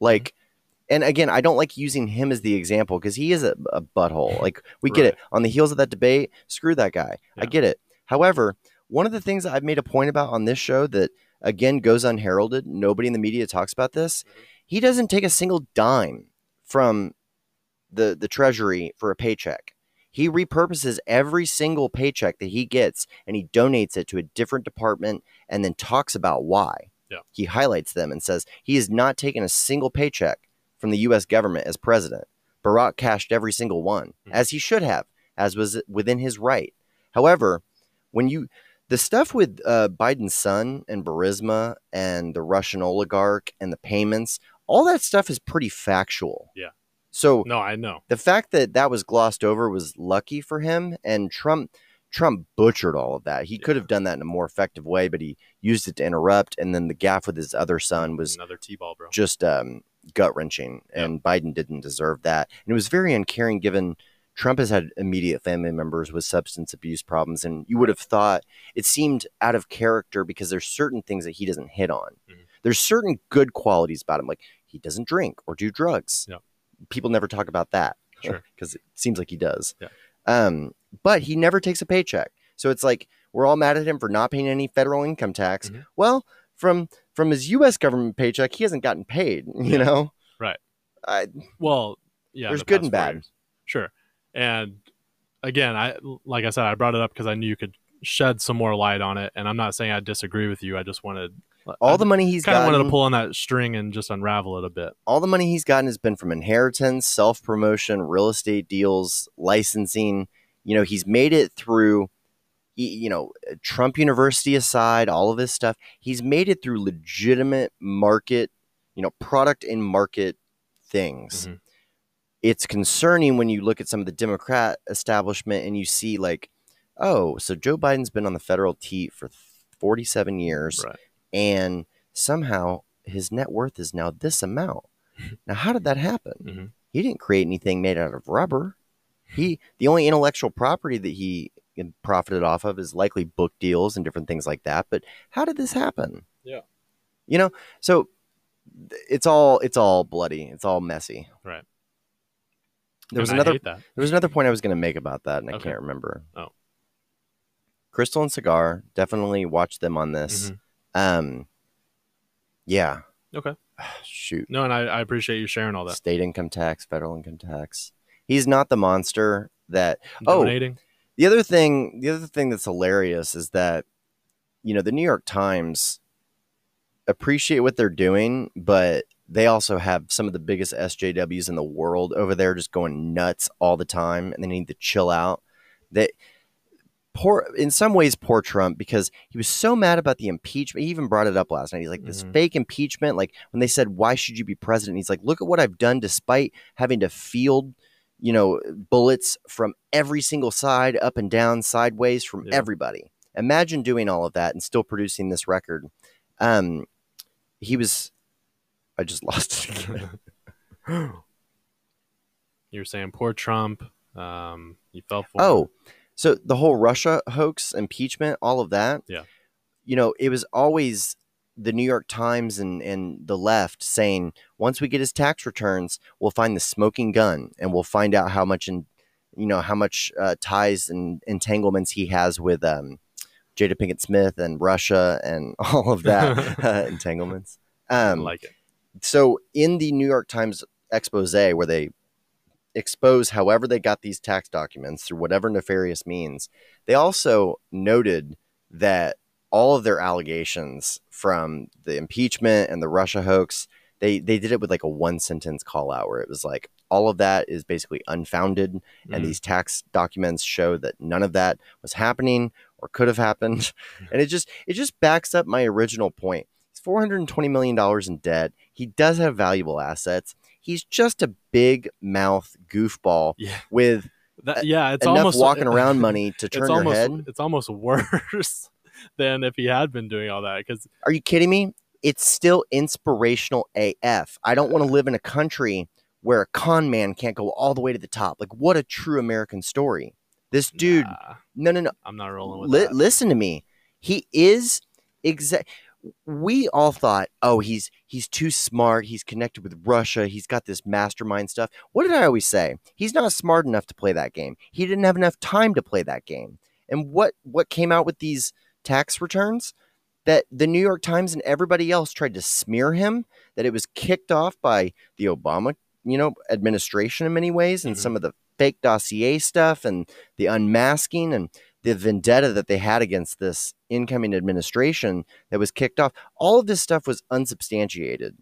Like, mm-hmm. and again, I don't like using him as the example because he is a, a butthole. Like, we get it. On the heels of that debate, screw that guy. I get it. However, one of the things that I've made a point about on this show that, again, goes unheralded, nobody in the media talks about this. Mm-hmm. He doesn't take a single dime from the, the treasury for a paycheck. He repurposes every single paycheck that he gets and he donates it to a different department and then talks about why. Yeah. He highlights them and says he has not taken a single paycheck from the US government as president. Barack cashed every single one, Mhm. as he should have, as was within his right. However, when you the stuff with uh, Biden's son and Burisma and the Russian oligarch and the payments, all that stuff is pretty factual. Yeah. So No, I know. the fact that that was glossed over was lucky for him and trump Trump butchered all of that. He could have done that in a more effective way, but he used it to interrupt. And then the gaffe with his other son was another T-ball, bro. just um, gut wrenching, and Biden didn't deserve that. And it was very uncaring given Trump has had immediate family members with substance abuse problems, and you would have thought it seemed out of character because there's certain things that he doesn't hit on. Mhm. There's certain good qualities about him, like he doesn't drink or do drugs. Yep. People never talk about that Sure. because it seems like he does. Yeah. Um, but he never takes a paycheck, so it's like we're all mad at him for not paying any federal income tax. Mhm. Well, from from his U.S. government paycheck, he hasn't gotten paid. You Yeah. know, Right. I, Well, yeah. There's the good and bad. years. Sure. And again, I like I said, I brought it up because I knew you could shed some more light on it. And I'm not saying I disagree with you. I just wanted all the money he's kind of wanted to pull on that string and just unravel it a bit. all the money he's gotten has been from inheritance, self promotion, real estate deals, licensing. You know, he's made it through. You know, Trump University aside, all of this stuff, he's made it through legitimate market, you know, product and market things. Mhm. It's concerning when you look at some of the Democrat establishment and you see like, oh, so Joe Biden's been on the federal teat for 47 years Right. and somehow his net worth is now this amount. Now, how did that happen? Mhm. He didn't create anything made out of rubber. He the only intellectual property that he profited off of is likely book deals and different things like that. But how did this happen? Yeah. you know, so it's all it's all bloody. It's all messy. Right. There was And I another hate that. there was another point I was going to make about that, and I can't remember. Oh. Krystal and Saagar definitely watch them on this. Mhm. Um, yeah. Okay. Shoot. No, and I, I appreciate you sharing all that. State income tax, federal income tax. He's not the monster that. Oh. Donating. The other thing, the other thing that's hilarious is that, you know, the New York Times appreciate what they're doing, but they also have some of the biggest SJWs in the world over there, just going nuts all the time, and they need to chill out. That poor, in some ways, poor Trump because he was so mad about the impeachment. He even brought it up last night. He's like, this Mhm. fake impeachment. Like when they said, "Why should you be president?" He's like, "Look at what I've done, despite having to field." You know, bullets from every single side, up and down, sideways, from Yeah. everybody. Imagine doing all of that and still producing this record. Um, he was. I just lost it again. you were saying poor Trump. Um, you fell for. Oh, so the whole Russia hoax, impeachment, all of that. Yeah. You know, it was always the New York Times and, and the left saying once we get his tax returns, we'll find the smoking gun and we'll find out how much in, you know, how much uh, ties and entanglements he has with um, Jada Pinkett Smith and Russia and all of that uh, entanglements. I Um, like it. so in the New York Times expose where they expose however they got these tax documents through whatever nefarious means, they also noted that all of their allegations from the impeachment and the Russia hoax, they they did it with like a one sentence call out where it was like all of that is basically unfounded and Mhm. these tax documents show that none of that was happening or could have happened. And it just it just backs up my original point. He's 420 million dollars in debt. He does have valuable assets. He's just a big mouth goofball Yeah. with That, yeah, it's enough almost walking around money to turn your almost head. it's almost worse than if he had been doing all that because are you kidding me it's still inspirational af i don't want to live in a country where a con man can't go all the way to the top like what a true american story this dude no no no I'm not rolling with Li- that. listen to me. He is exact. We all thought, oh, he's he's too smart. He's connected with Russia. He's got this mastermind stuff. What did I always say? He's not smart enough to play that game. He didn't have enough time to play that game. And what what came out with these tax returns? That the New York Times and everybody else tried to smear him. That it was kicked off by the Obama, you know, administration in many ways, and Mhm. some of the fake dossier stuff and the unmasking and the vendetta that they had against this incoming administration that was kicked off. All of this stuff was unsubstantiated.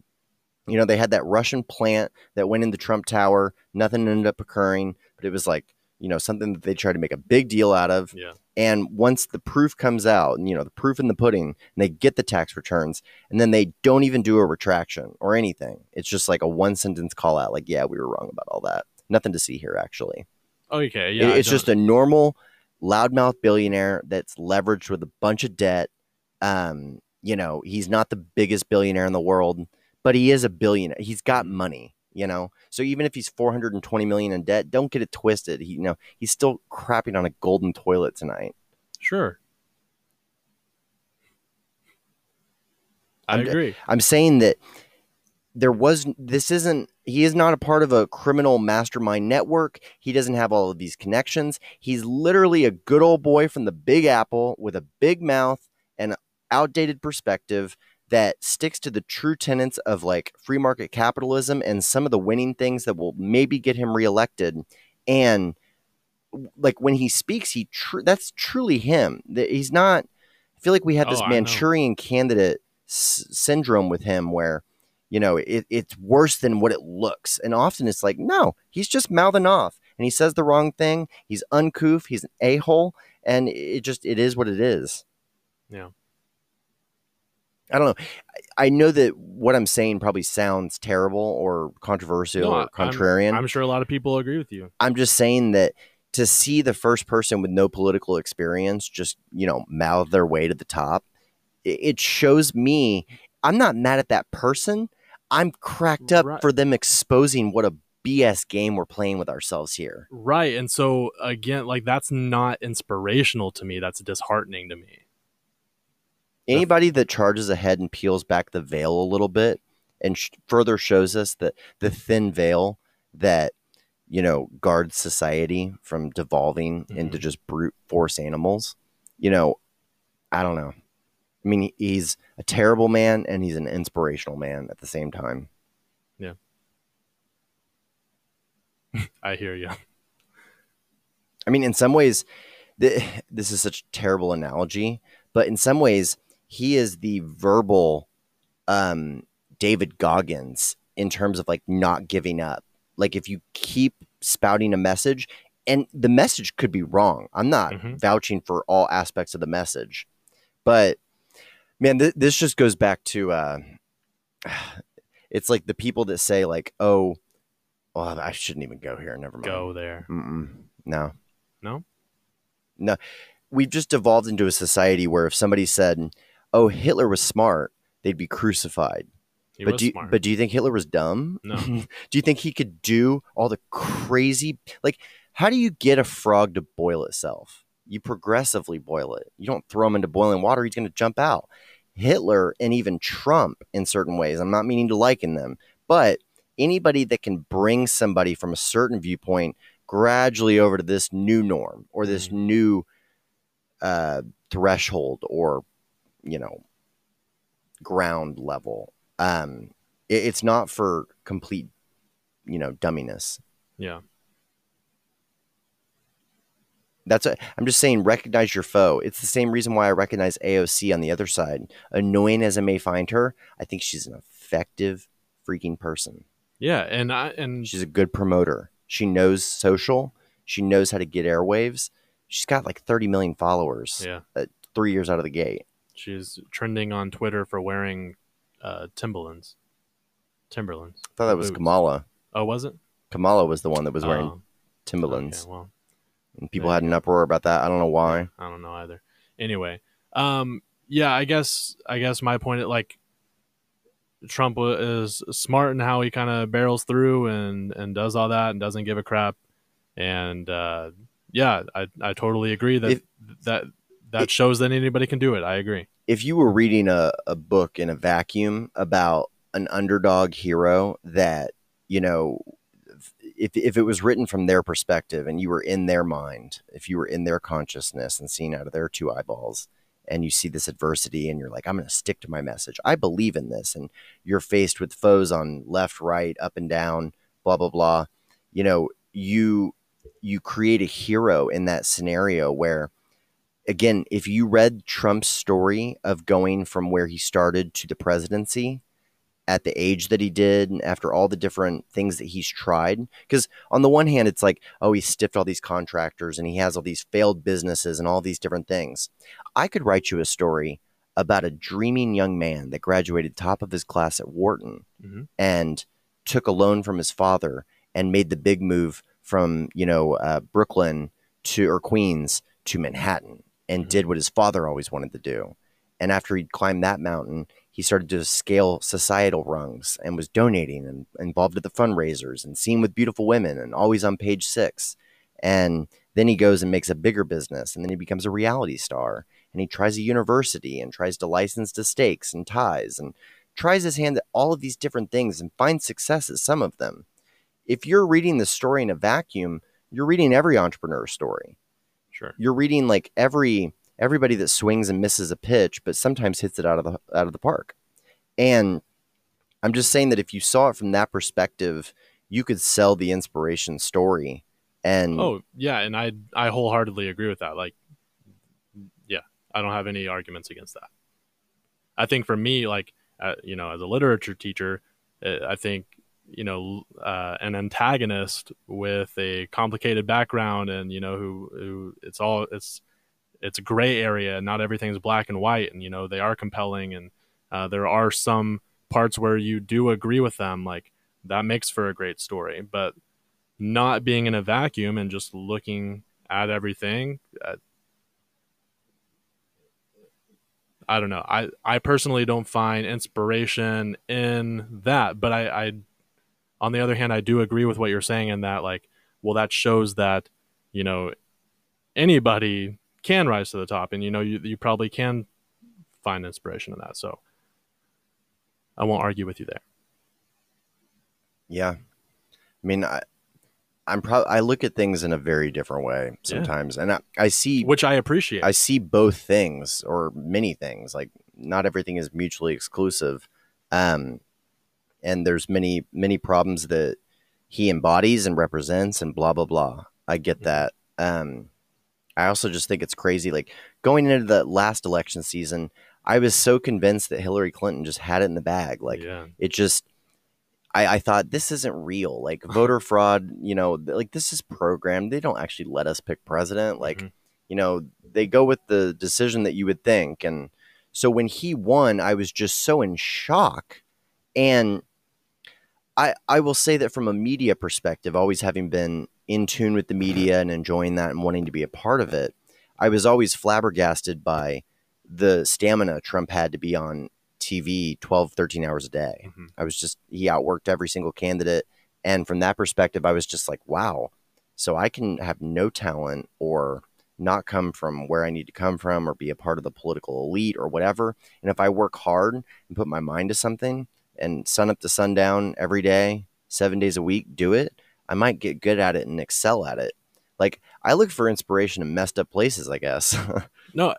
You know, they had that Russian plant that went in the Trump Tower. Nothing ended up occurring, but it was like, you know, something that they try to make a big deal out of. Yeah. And once the proof comes out, and you know, the proof in the pudding, and they get the tax returns, and then they don't even do a retraction or anything. It's just like a one sentence call out, like, yeah, we were wrong about all that. Nothing to see here, actually. Okay, yeah. I it's just a normal loudmouth billionaire that's leveraged with a bunch of debt. Um, you know, he's not the biggest billionaire in the world, but he is a billionaire. He's got money, you know. So even if he's 420 million in debt, don't get it twisted. He, you know, he's still crapping on a golden toilet tonight. Sure. I I'm- agree. I'm saying that there was this isn't he is not a part of a criminal mastermind network. He doesn't have all of these connections. He's literally a good old boy from the Big Apple with a big mouth and outdated perspective that sticks to the true tenets of like free market capitalism and some of the winning things that will maybe get him reelected. And like when he speaks he tr- that's truly him. He's not i feel like we have this Oh, manchurian candidate s- syndrome with him where you know it, it's worse than what it looks. And often it's like no he's just mouthing off. And he says the wrong thing. He's uncouth. He's an a-hole. And it just it is what it is. Yeah. I don't know i, know that what i'm saying probably sounds terrible or controversial No, or I'm- contrarian I'm sure a lot of people agree with you. I'm just saying that to see the first person with no political experience just, you know, mouth their way to the top, it, it shows me I'm not mad at that person. I'm cracked up Right. for them exposing what a BS game we're playing with ourselves here. Right. And so again, like that's not inspirational to me. That's disheartening to me. Anybody that charges ahead and peels back the veil a little bit and sh- further shows us that the thin veil that you know guards society from devolving into Mhm. just brute force animals you know i don't know i mean he's a terrible man and he's an inspirational man at the same time Yeah. I hear you. i mean in some ways th- this is such a terrible analogy but in some ways he is the verbal um david goggins in terms of like not giving up like if you keep spouting a message and the message could be wrong i'm not Mhm. vouching for all aspects of the message but man th- this just goes back to uh it's like the people that say like oh well i shouldn't even go here never mind Go there. Mm-mm. no No? no we've just evolved into a society where if somebody said oh hitler was smart they'd be crucified He but do you, smart. but do you think Hitler was dumb? No. do you think he could do all the crazy like how do you get a frog to boil itself? You progressively boil it. You don't throw him into boiling water, he's going to jump out. Hitler and even Trump in certain ways. I'm not meaning to liken them, but anybody that can bring somebody from a certain viewpoint gradually over to this new norm or this Mhm. new uh, threshold or you know ground level. Um it, it's not for complete you know dumminess. Yeah. that's a, i'm just saying recognize your foe. It's the same reason why i recognize aoc on the other side. Annoying as i may find her i think she's an effective freaking person. Yeah. And I and she's a good promoter. She knows social. She knows how to get airwaves. She's got like 30 million followers yeah. three years out of the gate She's trending on Twitter for wearing uh Timberlands. Timberlands. i thought that was Boots. kamala Oh, was it? kamala was the one that was wearing Oh, timberlands Okay, well, and people there had an uproar about that i don't know why I don't know either. Anyway, um, yeah, I guess I guess my point, is like, Trump wa- is smart in how he kind of barrels through and and does all that and doesn't give a crap, and uh, yeah, I I totally agree that If- that that It- shows that anybody can do it. I agree. if you were reading a, a book in a vacuum about an underdog hero that you know if, if it was written from their perspective and you were in their mind if you were in their consciousness and seeing out of their two eyeballs and you see this adversity and you're like i'm going to stick to my message i believe in this and you're faced with foes on left right up and down blah blah blah you know you you create a hero in that scenario where again, if you read Trump's story of going from where he started to the presidency at the age that he did, and after all the different things that he's tried, because on the one hand, it's like, oh, he stiffed all these contractors and he has all these failed businesses and all these different things. I could write you a story about a dreaming young man that graduated top of his class at Wharton Mhm. and took a loan from his father and made the big move from, you know, uh, Brooklyn to or Queens to Manhattan and Mhm. did what his father always wanted to do. And after he'd climbed that mountain, he started to scale societal rungs and was donating and involved at the fundraisers and seen with beautiful women and always on page six. And then he goes and makes a bigger business and then he becomes a reality star and he tries a university and tries to license to stakes and ties and tries his hand at all of these different things and finds success at some of them. If you're reading the story in a vacuum, you're reading every entrepreneur story. Sure. You're reading like every everybody that swings and misses a pitch, but sometimes hits it out of the out of the park. And I'm just saying that if you saw it from that perspective, you could sell the inspiration story. And Oh yeah, and I I wholeheartedly agree with that. Like, yeah, I don't have any arguments against that. I think for me, like, uh, you know, as a literature teacher, uh, I think you know uh, an antagonist with a complicated background and you know who who it's all it's it's a gray area. and Not everything's black and white, and you know they are compelling, and uh, there are some parts where you do agree with them. Like that makes for a great story, but not being in a vacuum and just looking at everything uh, i don't know i i personally don't find inspiration in that but i i on the other hand i do agree with what you're saying in that like well that shows that you know anybody can rise to the top and you know you, you probably can find inspiration in that. So i won't argue with you there. Yeah. I mean, I, I'm probably I look at things in a very different way sometimes, and I, I see which i appreciate. I see both things or many things. Like not everything is mutually exclusive, um, and there's many many problems that he embodies and represents, and blah blah blah. I get Mhm. that. Um, I also just think it's crazy. Like going into the last election season, I was so convinced that Hillary Clinton just had it in the bag. Like yeah it just I, I thought this isn't real like voter fraud you know like this is programmed they don't actually let us pick president like Mhm. you know they go with the decision that you would think and so when he won i was just so in shock and i i will say that from a media perspective always having been in tune with the media and enjoying that and wanting to be a part of it i was always flabbergasted by the stamina trump had to be on tv 12 13 hours a day Mhm. I was just he outworked every single candidate, and from that perspective, I was just like, wow. So I can have no talent or not come from where I need to come from or be a part of the political elite or whatever. And if I work hard and put my mind to something and sun up to sundown every day, seven days a week, do it, I might get good at it and excel at it. Like I look for inspiration in messed up places, I guess. No,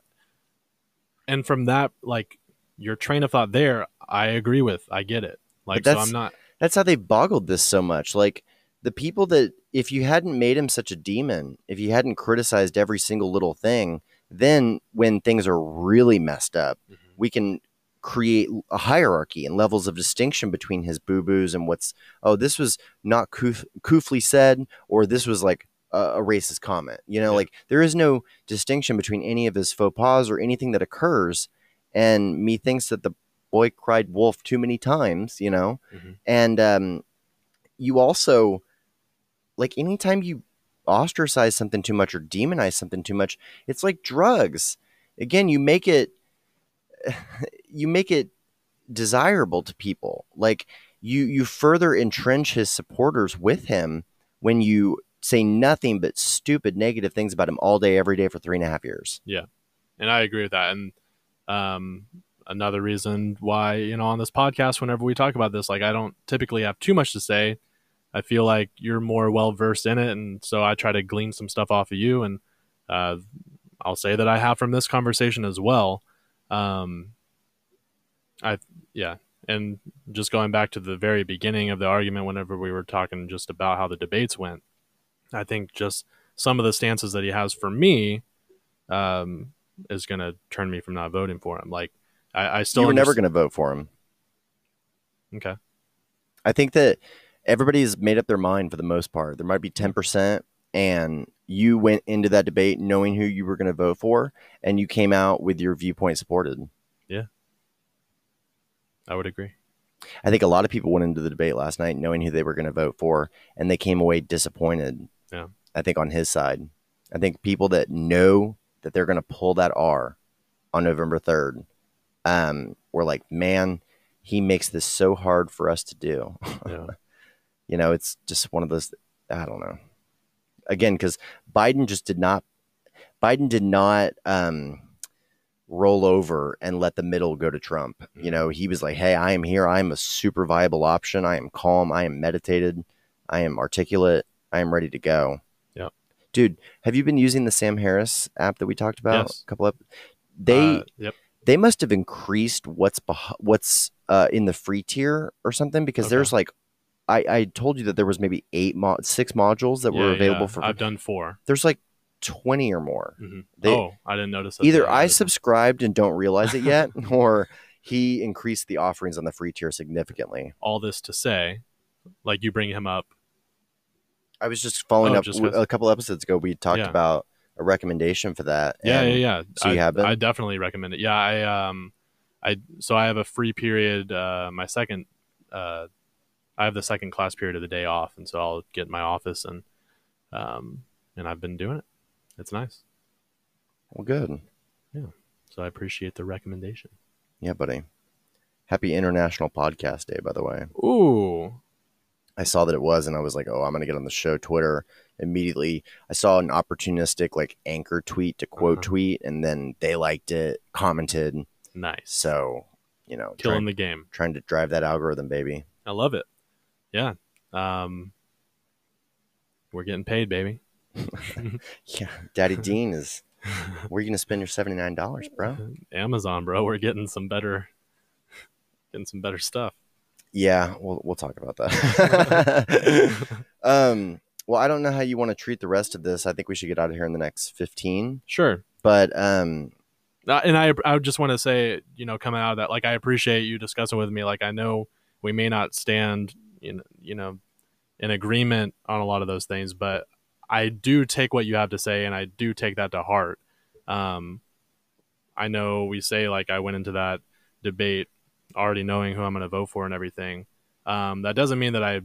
and from that, like your train of thought there, I agree with. I get it. Like, so I'm not. That's how they've boggled this so much. Like the people that, if you hadn't made him such a demon, if you hadn't criticized every single little thing, then when things are really messed up, mm-hmm. we can create a hierarchy and levels of distinction between his boo boos and what's, oh, this was not coof- coofly said, or this was like a, a racist comment. You know, Yeah. like there is no distinction between any of his faux pas or anything that occurs. And me thinks that the boy cried wolf too many times, you know? Mhm. And um, you also, like, anytime you ostracize something too much or demonize something too much, it's like drugs. Again, you make it, you make it desirable to people. Like, you you further entrench his supporters with him when you say nothing but stupid negative things about him all day, every day for three and a half years. Yeah. And I agree with that. And um, another reason why you know on this podcast, whenever we talk about this, like I don't typically have too much to say. I feel like you're more well versed in it, and so I try to glean some stuff off of you, and uh, I'll say that I have from this conversation as well. Um, I yeah, and just going back to the very beginning of the argument, whenever we were talking just about how the debates went, I think just some of the stances that he has for me um, is going to turn me from not voting for him. Like I, I still you were never going to vote for him. Okay. I think that everybody's made up their mind for the most part. There might be 10%, and you went into that debate knowing who you were going to vote for, and you came out with your viewpoint supported. Yeah. I would agree. I think a lot of people went into the debate last night knowing who they were going to vote for, and they came away disappointed. Yeah. I think on his side. I think people that know that they're going to pull that R on November 3rd, um, we're like, man, he makes this so hard for us to do. Yeah. you know, it's just one of those, I don't know. Again, because Biden just did not, Biden did not um, roll over and let the middle go to Trump. You know, he was like, hey, I am here. I am a super viable option. I am calm. I am meditated. I am articulate. I am ready to go. Yep. Dude, have you been using the Sam Harris app that we talked about Yes. a couple of they Uh, yep. they must have increased what's beh- what's uh, in the free tier or something because Okay. there's like I, I told you that there was maybe eight mo- six modules that were available yeah. for I've done 4 there's like 20 or more Mhm. They- oh, I didn't notice. That either i subscribed and don't realize it yet or he increased the offerings on the free tier significantly all this to say, like you bring him up. i was just following Oh, up just a couple episodes ago we talked Yeah. about a recommendation for that Yeah, yeah, yeah. so I, you have been? I definitely recommend it. Yeah, I um, I so I have a free period. Uh, my second, uh, I have the second class period of the day off, and so I'll get in my office and um, and I've been doing it. It's nice. well good Yeah. So I appreciate the recommendation. yeah buddy happy international podcast day by the way Ooh, I saw that it was, and I was like, "Oh, I'm gonna get on the show Twitter." Immediately, I saw an opportunistic like anchor tweet to quote Uh-huh. tweet, and then they liked it, commented. nice. So, you know, Killing trying, the game. trying to drive that algorithm, baby. I love it. Yeah. Um, we're getting paid, baby. Yeah, Daddy Dean is. Where are you gonna spend your seventy nine dollars, bro? Amazon, bro. We're getting some better, getting some better stuff. Yeah, we'll we'll talk about that. um, well, I don't know how you want to treat the rest of this. I think we should get out of here in the next fifteen. Sure. But um, Uh, and I, I just want to say, you know, coming out of that, like, I appreciate you discussing with me. Like, I know we may not stand, in, you know, in agreement on a lot of those things, but I do take what you have to say, and I do take that to heart. Um, I know we say like I went into that debate already knowing who I'm going to vote for and everything. Um, that doesn't mean that I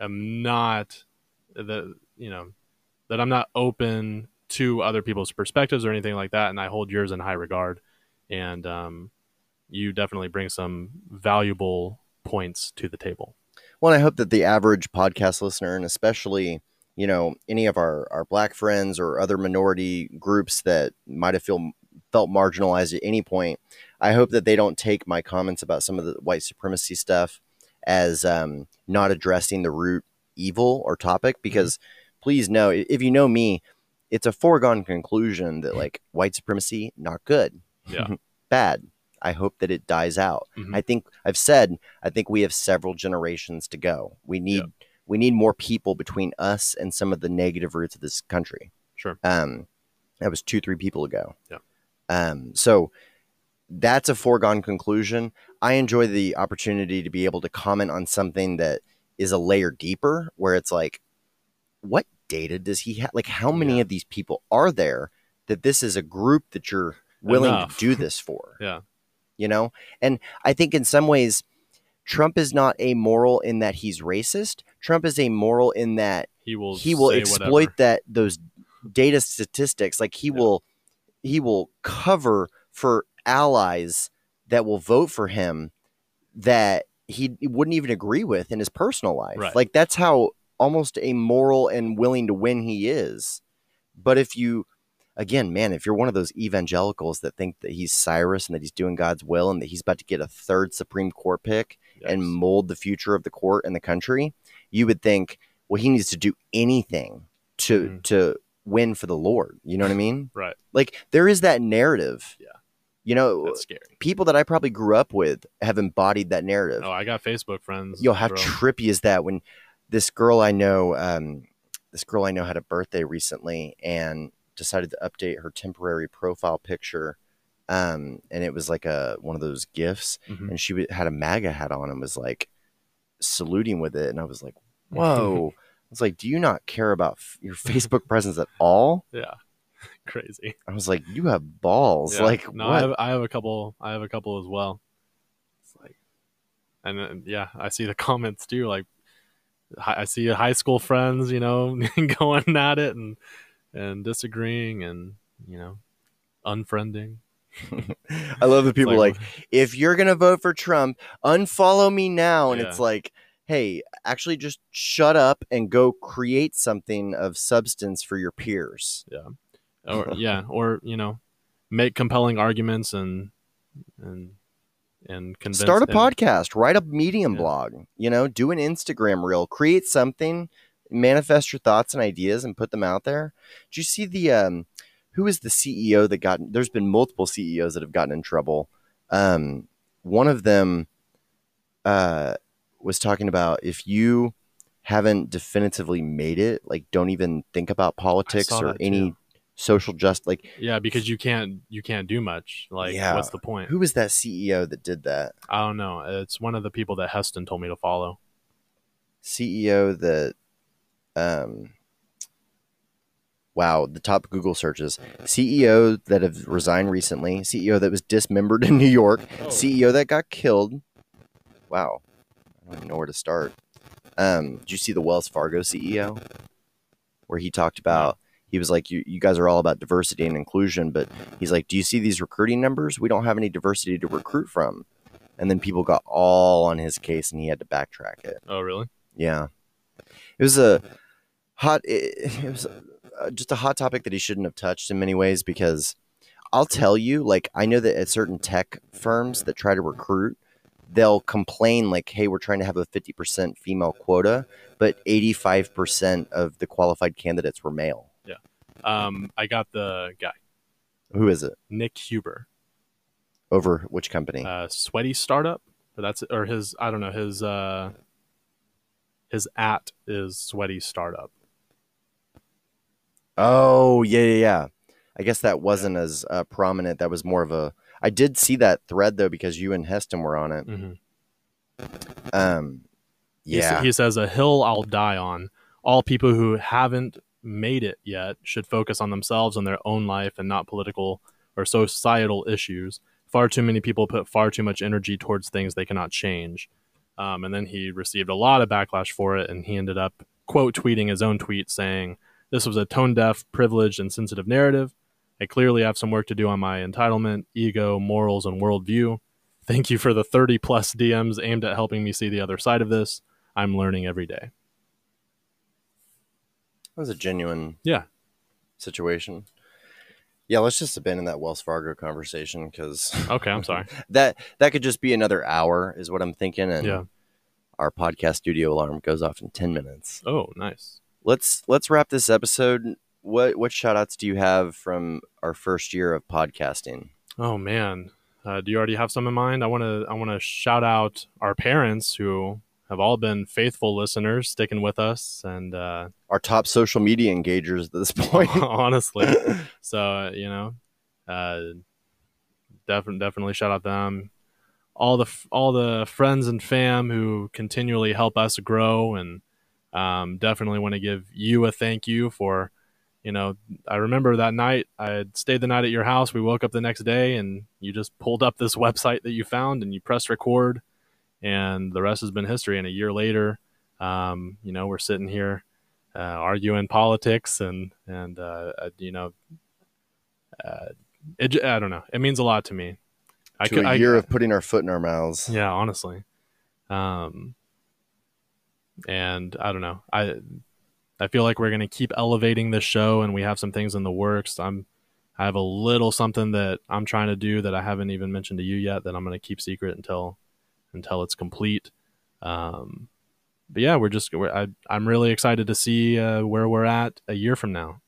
am not the you know that I'm not open to other people's perspectives or anything like that, and I hold yours in high regard. And um, you definitely bring some valuable points to the table. Well, I hope that the average podcast listener, and especially you know any of our our black friends or other minority groups that might have feel felt marginalized at any point, I hope that they don't take my comments about some of the white supremacy stuff as um, not addressing the root evil or topic. Because please know, if you know me, it's a foregone conclusion that like white supremacy not good, Yeah. bad. I hope that it dies out. Mhm. I think I've said I think we have several generations to go. We need Yep. we need more people between us and some of the negative roots of this country. Sure. Um, that was two three people ago. Yeah. Um, so that's a foregone conclusion. I enjoy the opportunity to be able to comment on something that is a layer deeper, where it's like, what data does he have? Like, how many Yeah. of these people are there that this is a group that you're willing Enough. to do this for? Yeah. You know and i think in some ways trump is not amoral in that he's racist trump is amoral in that He will. he will exploit whatever. that those data statistics like he Yeah. will he will cover for allies that will vote for him that he wouldn't even agree with in his personal life Right. like that's how almost amoral and willing to win he is but if you again man if you're one of those evangelicals that think that he's cyrus and that he's doing god's will and that he's about to get a third supreme court pick and mold the future of the court and the country, you would think, well, he needs to do anything to Mhm. to win for the Lord. You know what I mean? right. Like there is that narrative. Yeah. You know, people that I probably grew up with have embodied that narrative. Oh, I got Facebook friends. Yo, how bro. trippy is that when this girl I know, um, this girl I know had a birthday recently and decided to update her temporary profile picture. Um, and it was like a one of those gifts, Mhm. and she w- had a MAGA hat on and was like saluting with it, and I was like, "Whoa!" I was like, "Do you not care about f- your Facebook presence at all?" yeah, crazy. I was like, "You have balls!" Yeah. Like, no, what? I have, I have a couple. I have a couple as well. It's like, and then, yeah, I see the comments too. Like, hi- I see high school friends, you know, going at it and and disagreeing, and you know, unfriending. I love the people like- like, if you're gonna vote for Trump, unfollow me now. And it's like, hey, actually just shut up and go create something of substance for your peers. Yeah. Or yeah, or you know, make compelling arguments and and and convince. Start a and- podcast, write a medium Yeah. blog, you know, do an Instagram reel, create something, manifest your thoughts and ideas and put them out there. Do you see the um who is the CEO that got there's been multiple CEOs that have gotten in trouble. Um one of them uh was talking about if you haven't definitively made it, like don't even think about politics or any too. social just like Yeah, because you can't you can't do much. Like, Yeah. what's the point? who was that CEO that did that? I don't know. It's one of the people that Heston told me to follow. CEO that um wow the top google searches. Ceo that have resigned recently ceo that was dismembered in new york ceo that got killed. Wow. I don't even know where to start. Um did you see the wells fargo ceo where he talked about he was like you, you guys are all about diversity and inclusion but he's like do you see these recruiting numbers? We don't have any diversity to recruit from. And then people got all on his case and he had to backtrack it. Oh, really? yeah, it was a hot. It, it was uh just a hot topic that he shouldn't have touched in many ways because I'll tell you, like I know that at certain tech firms that try to recruit, they'll complain like, "Hey, we're trying to have a fifty percent female quota, but eighty-five percent of the qualified candidates were male." Yeah, um, I got the guy Who is it? Nick Huber, Over which company? uh, sweaty startup. Or that's or his. I don't know his. uh His at is sweaty startup. Oh, yeah, yeah, yeah. I guess that wasn't as uh, prominent. That was more of a. I did see that thread though because you and Heston were on it. hmm Um, He yeah. he says a hill I'll die on. All people who haven't made it yet should focus on themselves and their own life and not political or societal issues. Far too many people put far too much energy towards things they cannot change. Um, and then he received a lot of backlash for it, and he ended up quote tweeting his own tweet saying, "This was a tone deaf, privileged, and sensitive narrative. I clearly have some work to do on my entitlement, ego, morals, and worldview. Thank you for the 30 plus DMs aimed at helping me see the other side of this. I'm learning every day. That was a genuine Yeah. situation. Yeah, let's just abandon that Wells Fargo conversation because Okay, I'm sorry. that that could just be another hour, is what I'm thinking. And Yeah. our podcast studio alarm goes off in ten minutes. Oh, nice. Let's let's wrap this episode. What what shout outs do you have from our first year of podcasting? Oh man, uh, do you already have some in mind? I want to I want to shout out our parents who have all been faithful listeners, sticking with us, and uh, Our top social media engagers at this point. honestly, so you know, uh, definitely definitely shout out them. All the all the friends and fam who continually help us grow, and um, definitely want to give you a thank you for. You know, I remember that night. I had stayed the night at your house. We woke up the next day, and you just pulled up this website that you found, and you pressed record, and the rest has been history. And a year later, um, you know, we're sitting here uh, arguing politics and and uh, uh, you know, uh, it, I don't know. It means a lot to me. I to could, a I- year of putting our foot in our mouths. yeah, honestly. Um, and I don't know. I I feel like we're gonna keep elevating this show, and we have some things in the works. I'm I have a little something that I'm trying to do that I haven't even mentioned to you yet that I'm gonna keep secret until until it's complete. Um, but yeah, we're just we're, I I'm really excited to see uh, where we're at a year from now.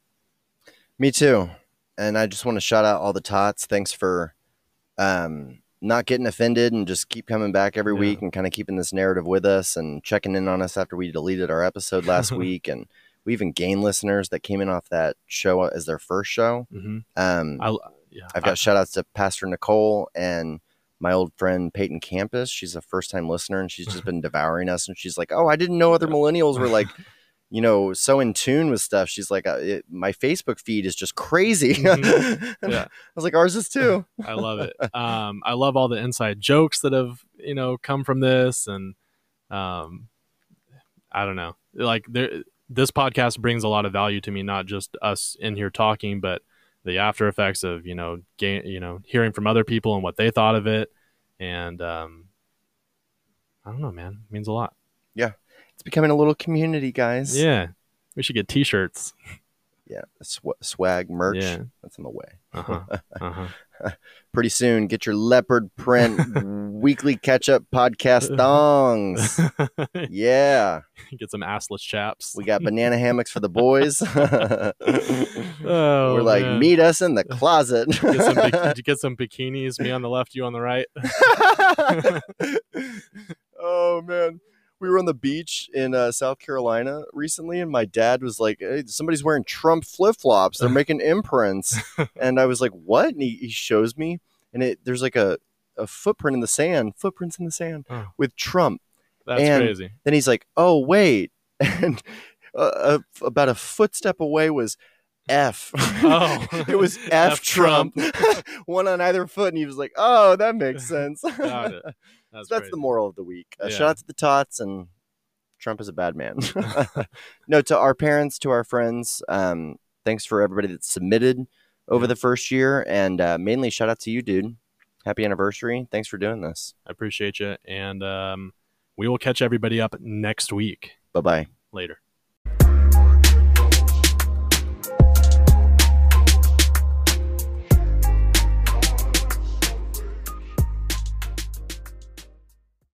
Me too. And I just want to shout out all the tots. Thanks for um, not getting offended and just keep coming back every Yeah. week and kind of keeping this narrative with us and checking in on us after we deleted our episode last week. And we even gained listeners that came in off that show as their first show. hmm Um, I yeah, I've got shout outs to Pastor Nicole and my old friend Peyton Campus. She's a first time listener and she's just been devouring us. And she's like, Oh, I didn't know other millennials were like, you know, so in tune with stuff. She's like, uh, it, My Facebook feed is just crazy. Mhm. Yeah. I was like, Ours is too. I love it. Um, I love all the inside jokes that have you know come from this, and um, I don't know, like there. This podcast brings a lot of value to me, not just us in here talking, but the after effects of you know gain, you know hearing from other people and what they thought of it, and um, I don't know, man, it means a lot. Becoming a little community, guys. Yeah, we should get T-shirts. Yeah. Sw- swag merch. Yeah. That's on the way. Uh-huh. Uh-huh. Pretty soon, get your leopard print weekly catch up podcast thongs. Yeah. get some assless chaps. We got banana hammocks for the boys. oh, We're like, man. meet us in the closet. Get some, get some bikinis? Me on the left, you on the right. oh man we were on the beach in uh, south carolina recently and my dad was like hey, somebody's wearing trump flip-flops. They're making imprints. And i was like what? And he, he shows me and it there's like a, a footprint in the sand footprints in the sand Oh. with trump. That's And- crazy. then he's like oh wait. And uh, uh, about a footstep away was F. Oh. it was F, F Trump. Trump. One on either foot, and he was like, "Oh, that makes sense." Got it. So That's, that's crazy. the moral of the week. Uh, Yeah. Shout out to the tots and Trump is a bad man. no, to our parents, to our friends, um, thanks for everybody that submitted over Yeah. the first year, and uh, mainly shout out to you, dude. Happy anniversary! Thanks for doing this. I appreciate you, and um, we will catch everybody up next week. Bye bye. Later.